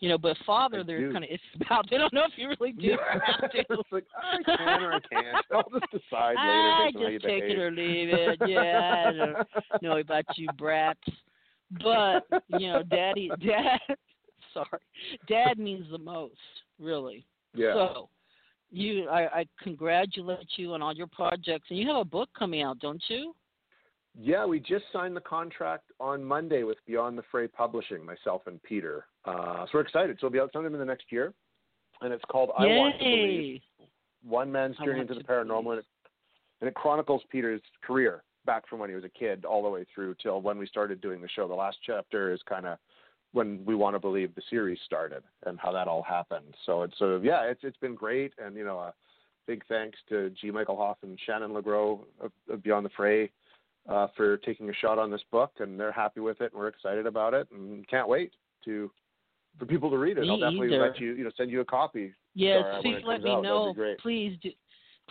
You know, but father, I they're do. kind of it's about. [laughs] They don't know if you really do. or [laughs] have to. it's like I can or I can't. I'll just decide later. I based on how you just take behave. it or leave it. Yeah, I don't know about you brats. But [laughs] you know, daddy, [laughs] dad. Sorry, dad means the most, really. Yeah. So, you, I, I congratulate you on all your projects, and you have a book coming out, don't you? Yeah, we just signed the contract on Monday with Beyond the Fray Publishing, myself and Peter. Uh, so we're excited. So it'll be out sometime in the next year, and it's called I Yay. Want to Believe: One Man's Journey into the Paranormal, and it, and it chronicles Peter's career back from when he was a kid all the way through till when we started doing the show. The last chapter is kind of when we want to believe the series started and how that all happened. So it's sort of yeah, it's it's been great, and you know, a big thanks to G. Michael Hopf and Shannon LeGro of, of Beyond the Fray uh, for taking a shot on this book, and they're happy with it, and we're excited about it, and can't wait to for people to read it. Me I'll definitely either. let you you know send you a copy. Yes, please let me out. Know. Please do.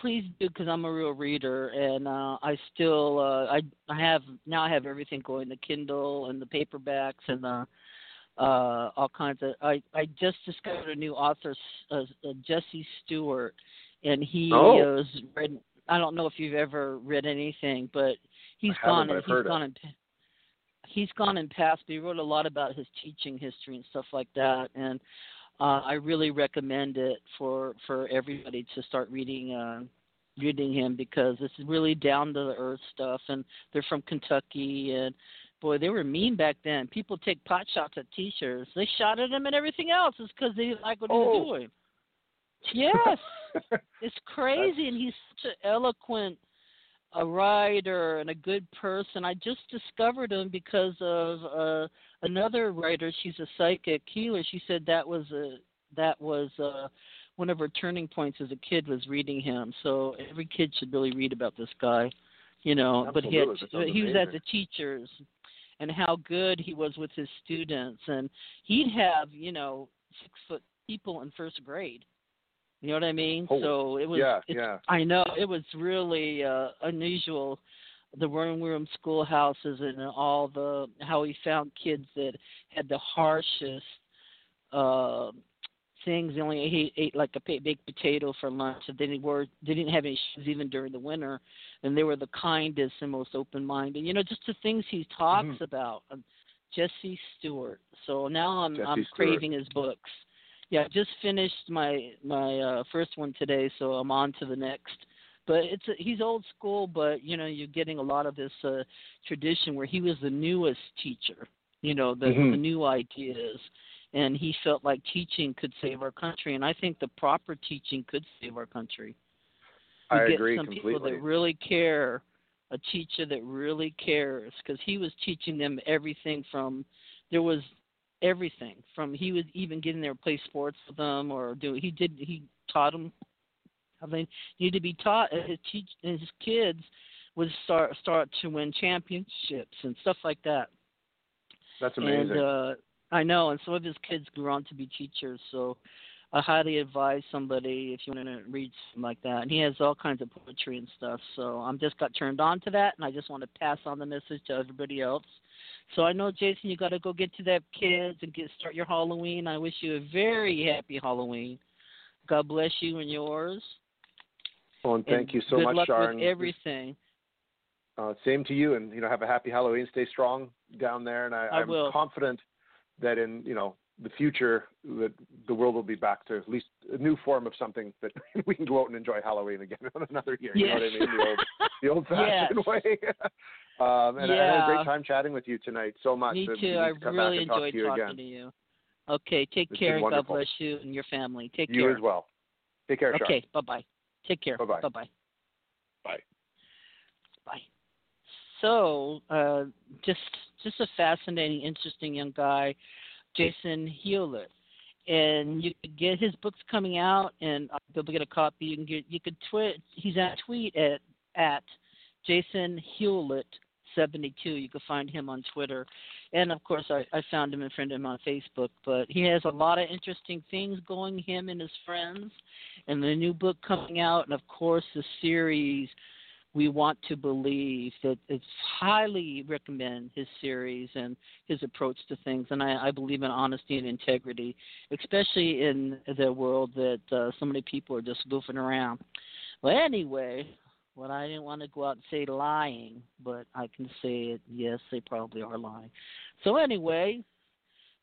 Please do, because I'm a real reader, and uh, I still uh, I I have now I have everything going the Kindle and the paperbacks and the uh, all kinds of. I I just discovered a new author, uh, uh, Jesse Stuart, and he Oh. was read. I don't know if you've ever read anything, but he's gone and he's heard it. gone and he's gone and passed. But he wrote a lot about his teaching history and stuff like that, and uh, I really recommend it for for everybody to start reading. Uh, reading him because this is really down to the earth stuff and they're from Kentucky and boy they were mean back then. People take pot shots at teachers they shot at him and everything else. It's because they didn't like what he Oh. was doing. [laughs] Yes. It's crazy and he's such an eloquent a writer and a good person. I just discovered him because of uh another writer she's a psychic healer she said that was a that was uh one of her turning points as a kid was reading him. So every kid should really read about this guy you know but he had Absolutely. He was at the teachers and how good he was with his students. And he'd have you know six foot people in first grade. You know what i mean? Holy- so it was yeah, yeah. i know it was really uh unusual the room room schoolhouses and all the how he found kids that had the harshest uh things. They only ate, ate like a baked potato for lunch and they didn't were they didn't have any shoes even during the winter and they were the kindest and most open minded you know just the things he talks Mhm. about. Um, jesse stuart. So now i'm Jesse i'm Stuart. craving his books. Yeah I just finished my my uh first one today so i'm on to the next but it's a, he's old school but you know you're getting a lot of this uh tradition where he was the newest teacher you know the Mhm. the new ideas and he felt like teaching could save our country and i think the proper teaching could save our country we I get agree some completely. people that really care a teacher that really cares because he was teaching them everything from there was everything from he was even getting there to play sports with them or do he did he taught them they need to be taught and his teach kids would start start to win championships and stuff like that That's amazing. and uh I know, and some of his kids grew on to be teachers, so I highly advise somebody if you want to read something like that. And he has all kinds of poetry and stuff, so I'm just got turned on to that, and I just want to pass on the message to everybody else. So I know, Jason, you got to go get to that kids and get start your Halloween. I wish you a very happy Halloween. God bless you and yours. Well, and thank and you so good much, luck Sharon. with everything. Uh, same to you, and you know, have a happy Halloween. Stay strong down there, and I, I I'm will. confident that in you know the future that the world will be back to at least a new form of something that [laughs] we can go out and enjoy Halloween again [laughs] on another year. You know what I mean? The old, the old-fashioned [laughs] Yes. way. um, and I had a Yeah. great time chatting with you tonight. So much. Me too. I to really and talk enjoyed to talking again. to you. Okay, take It's care God bless you and your family. Take You care. You as well. Take care, Okay, bye bye. Take care. Bye-bye. Bye bye. Bye. Bye. So, uh, just just a fascinating, interesting young guy, Jason Hewlett, and you could get his books coming out, and I'll be able to get a copy. You can get you could tweet. He's at tweet at at Jason Hewlett. 72 you can find him on twitter and of course I, I found him and friended him on facebook but he has a lot of interesting things going him and his friends and the new book coming out and of course the series we want to believe that it's highly recommend his series and his approach to things and I, I believe in honesty and integrity especially in the world that uh, so many people are just goofing around. Well anyway well I didn't want to go out and say lying but I can say it yes they probably are lying so anyway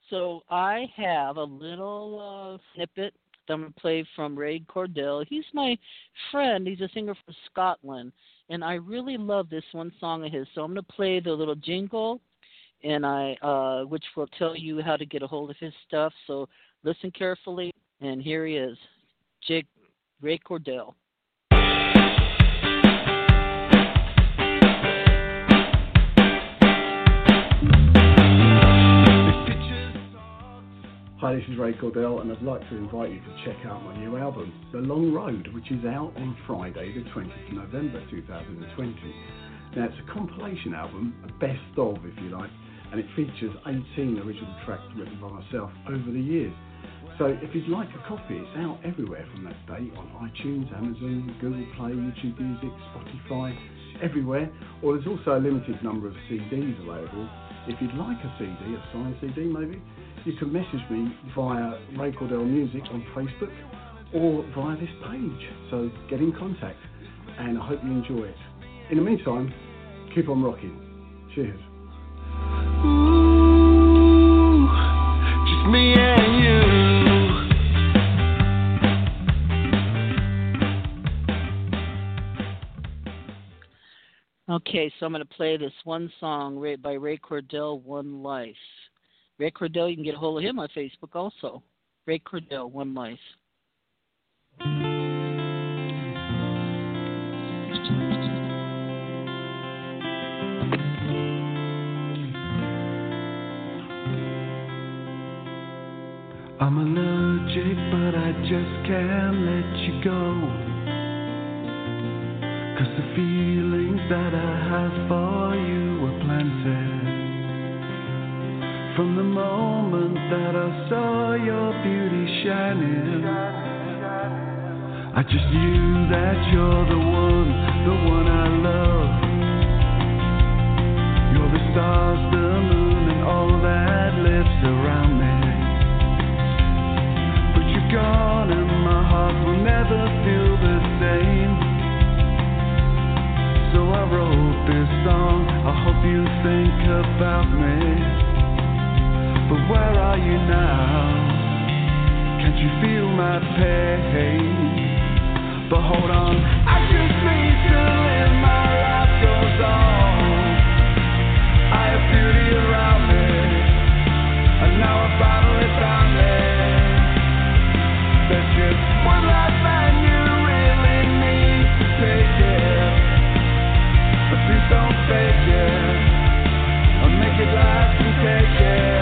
so I have a little uh, snippet that I'm to play from Ray Cordell. He's my friend. He's a singer from Scotland and I really love this one song of his. So I'm going to play the little jingle, and I uh, which will tell you how to get a hold of his stuff. So listen carefully, and here he is, Jake Ray Cordell. Hi, this is Ray Cordell, and I'd like to invite you to check out my new album, The Long Road, which is out on Friday, the 20th of November 2020. Now, it's a compilation album, a best of, if you like, and it features 18 original tracks written by myself over the years. So, if you'd like a copy, it's out everywhere from that date on iTunes, Amazon, Google Play, YouTube Music, Spotify, everywhere. Or there's also a limited number of CDs available. If you'd like a CD, a signed CD maybe, you can message me via Ray Cordell Music on Facebook or via this page. So get in contact and I hope you enjoy it. In the meantime, keep on rocking. Cheers. Ooh, just me and you. Okay, so I'm going to play this one song by Ray Cordell, One Life. Ray Cordell, you can get a hold of him on Facebook also. Ray Cordell, One Life. I'm allergic, but I just can't let you go. Cause the feelings that I have for you From the moment that I saw your beauty shining, I just knew that you're the one, the one I love. You're the stars, the moon, and all that lives around me. But you're gone, and my heart will never feel the same. So I wrote this song. I hope you think about me. But where are you now? Can't you feel my pain? But hold on, I just need to live. my life goes on. I have beauty around me, and now I finally found it. There's just one life and you really need to take it. But please don't fake it, I'll make it last and take it.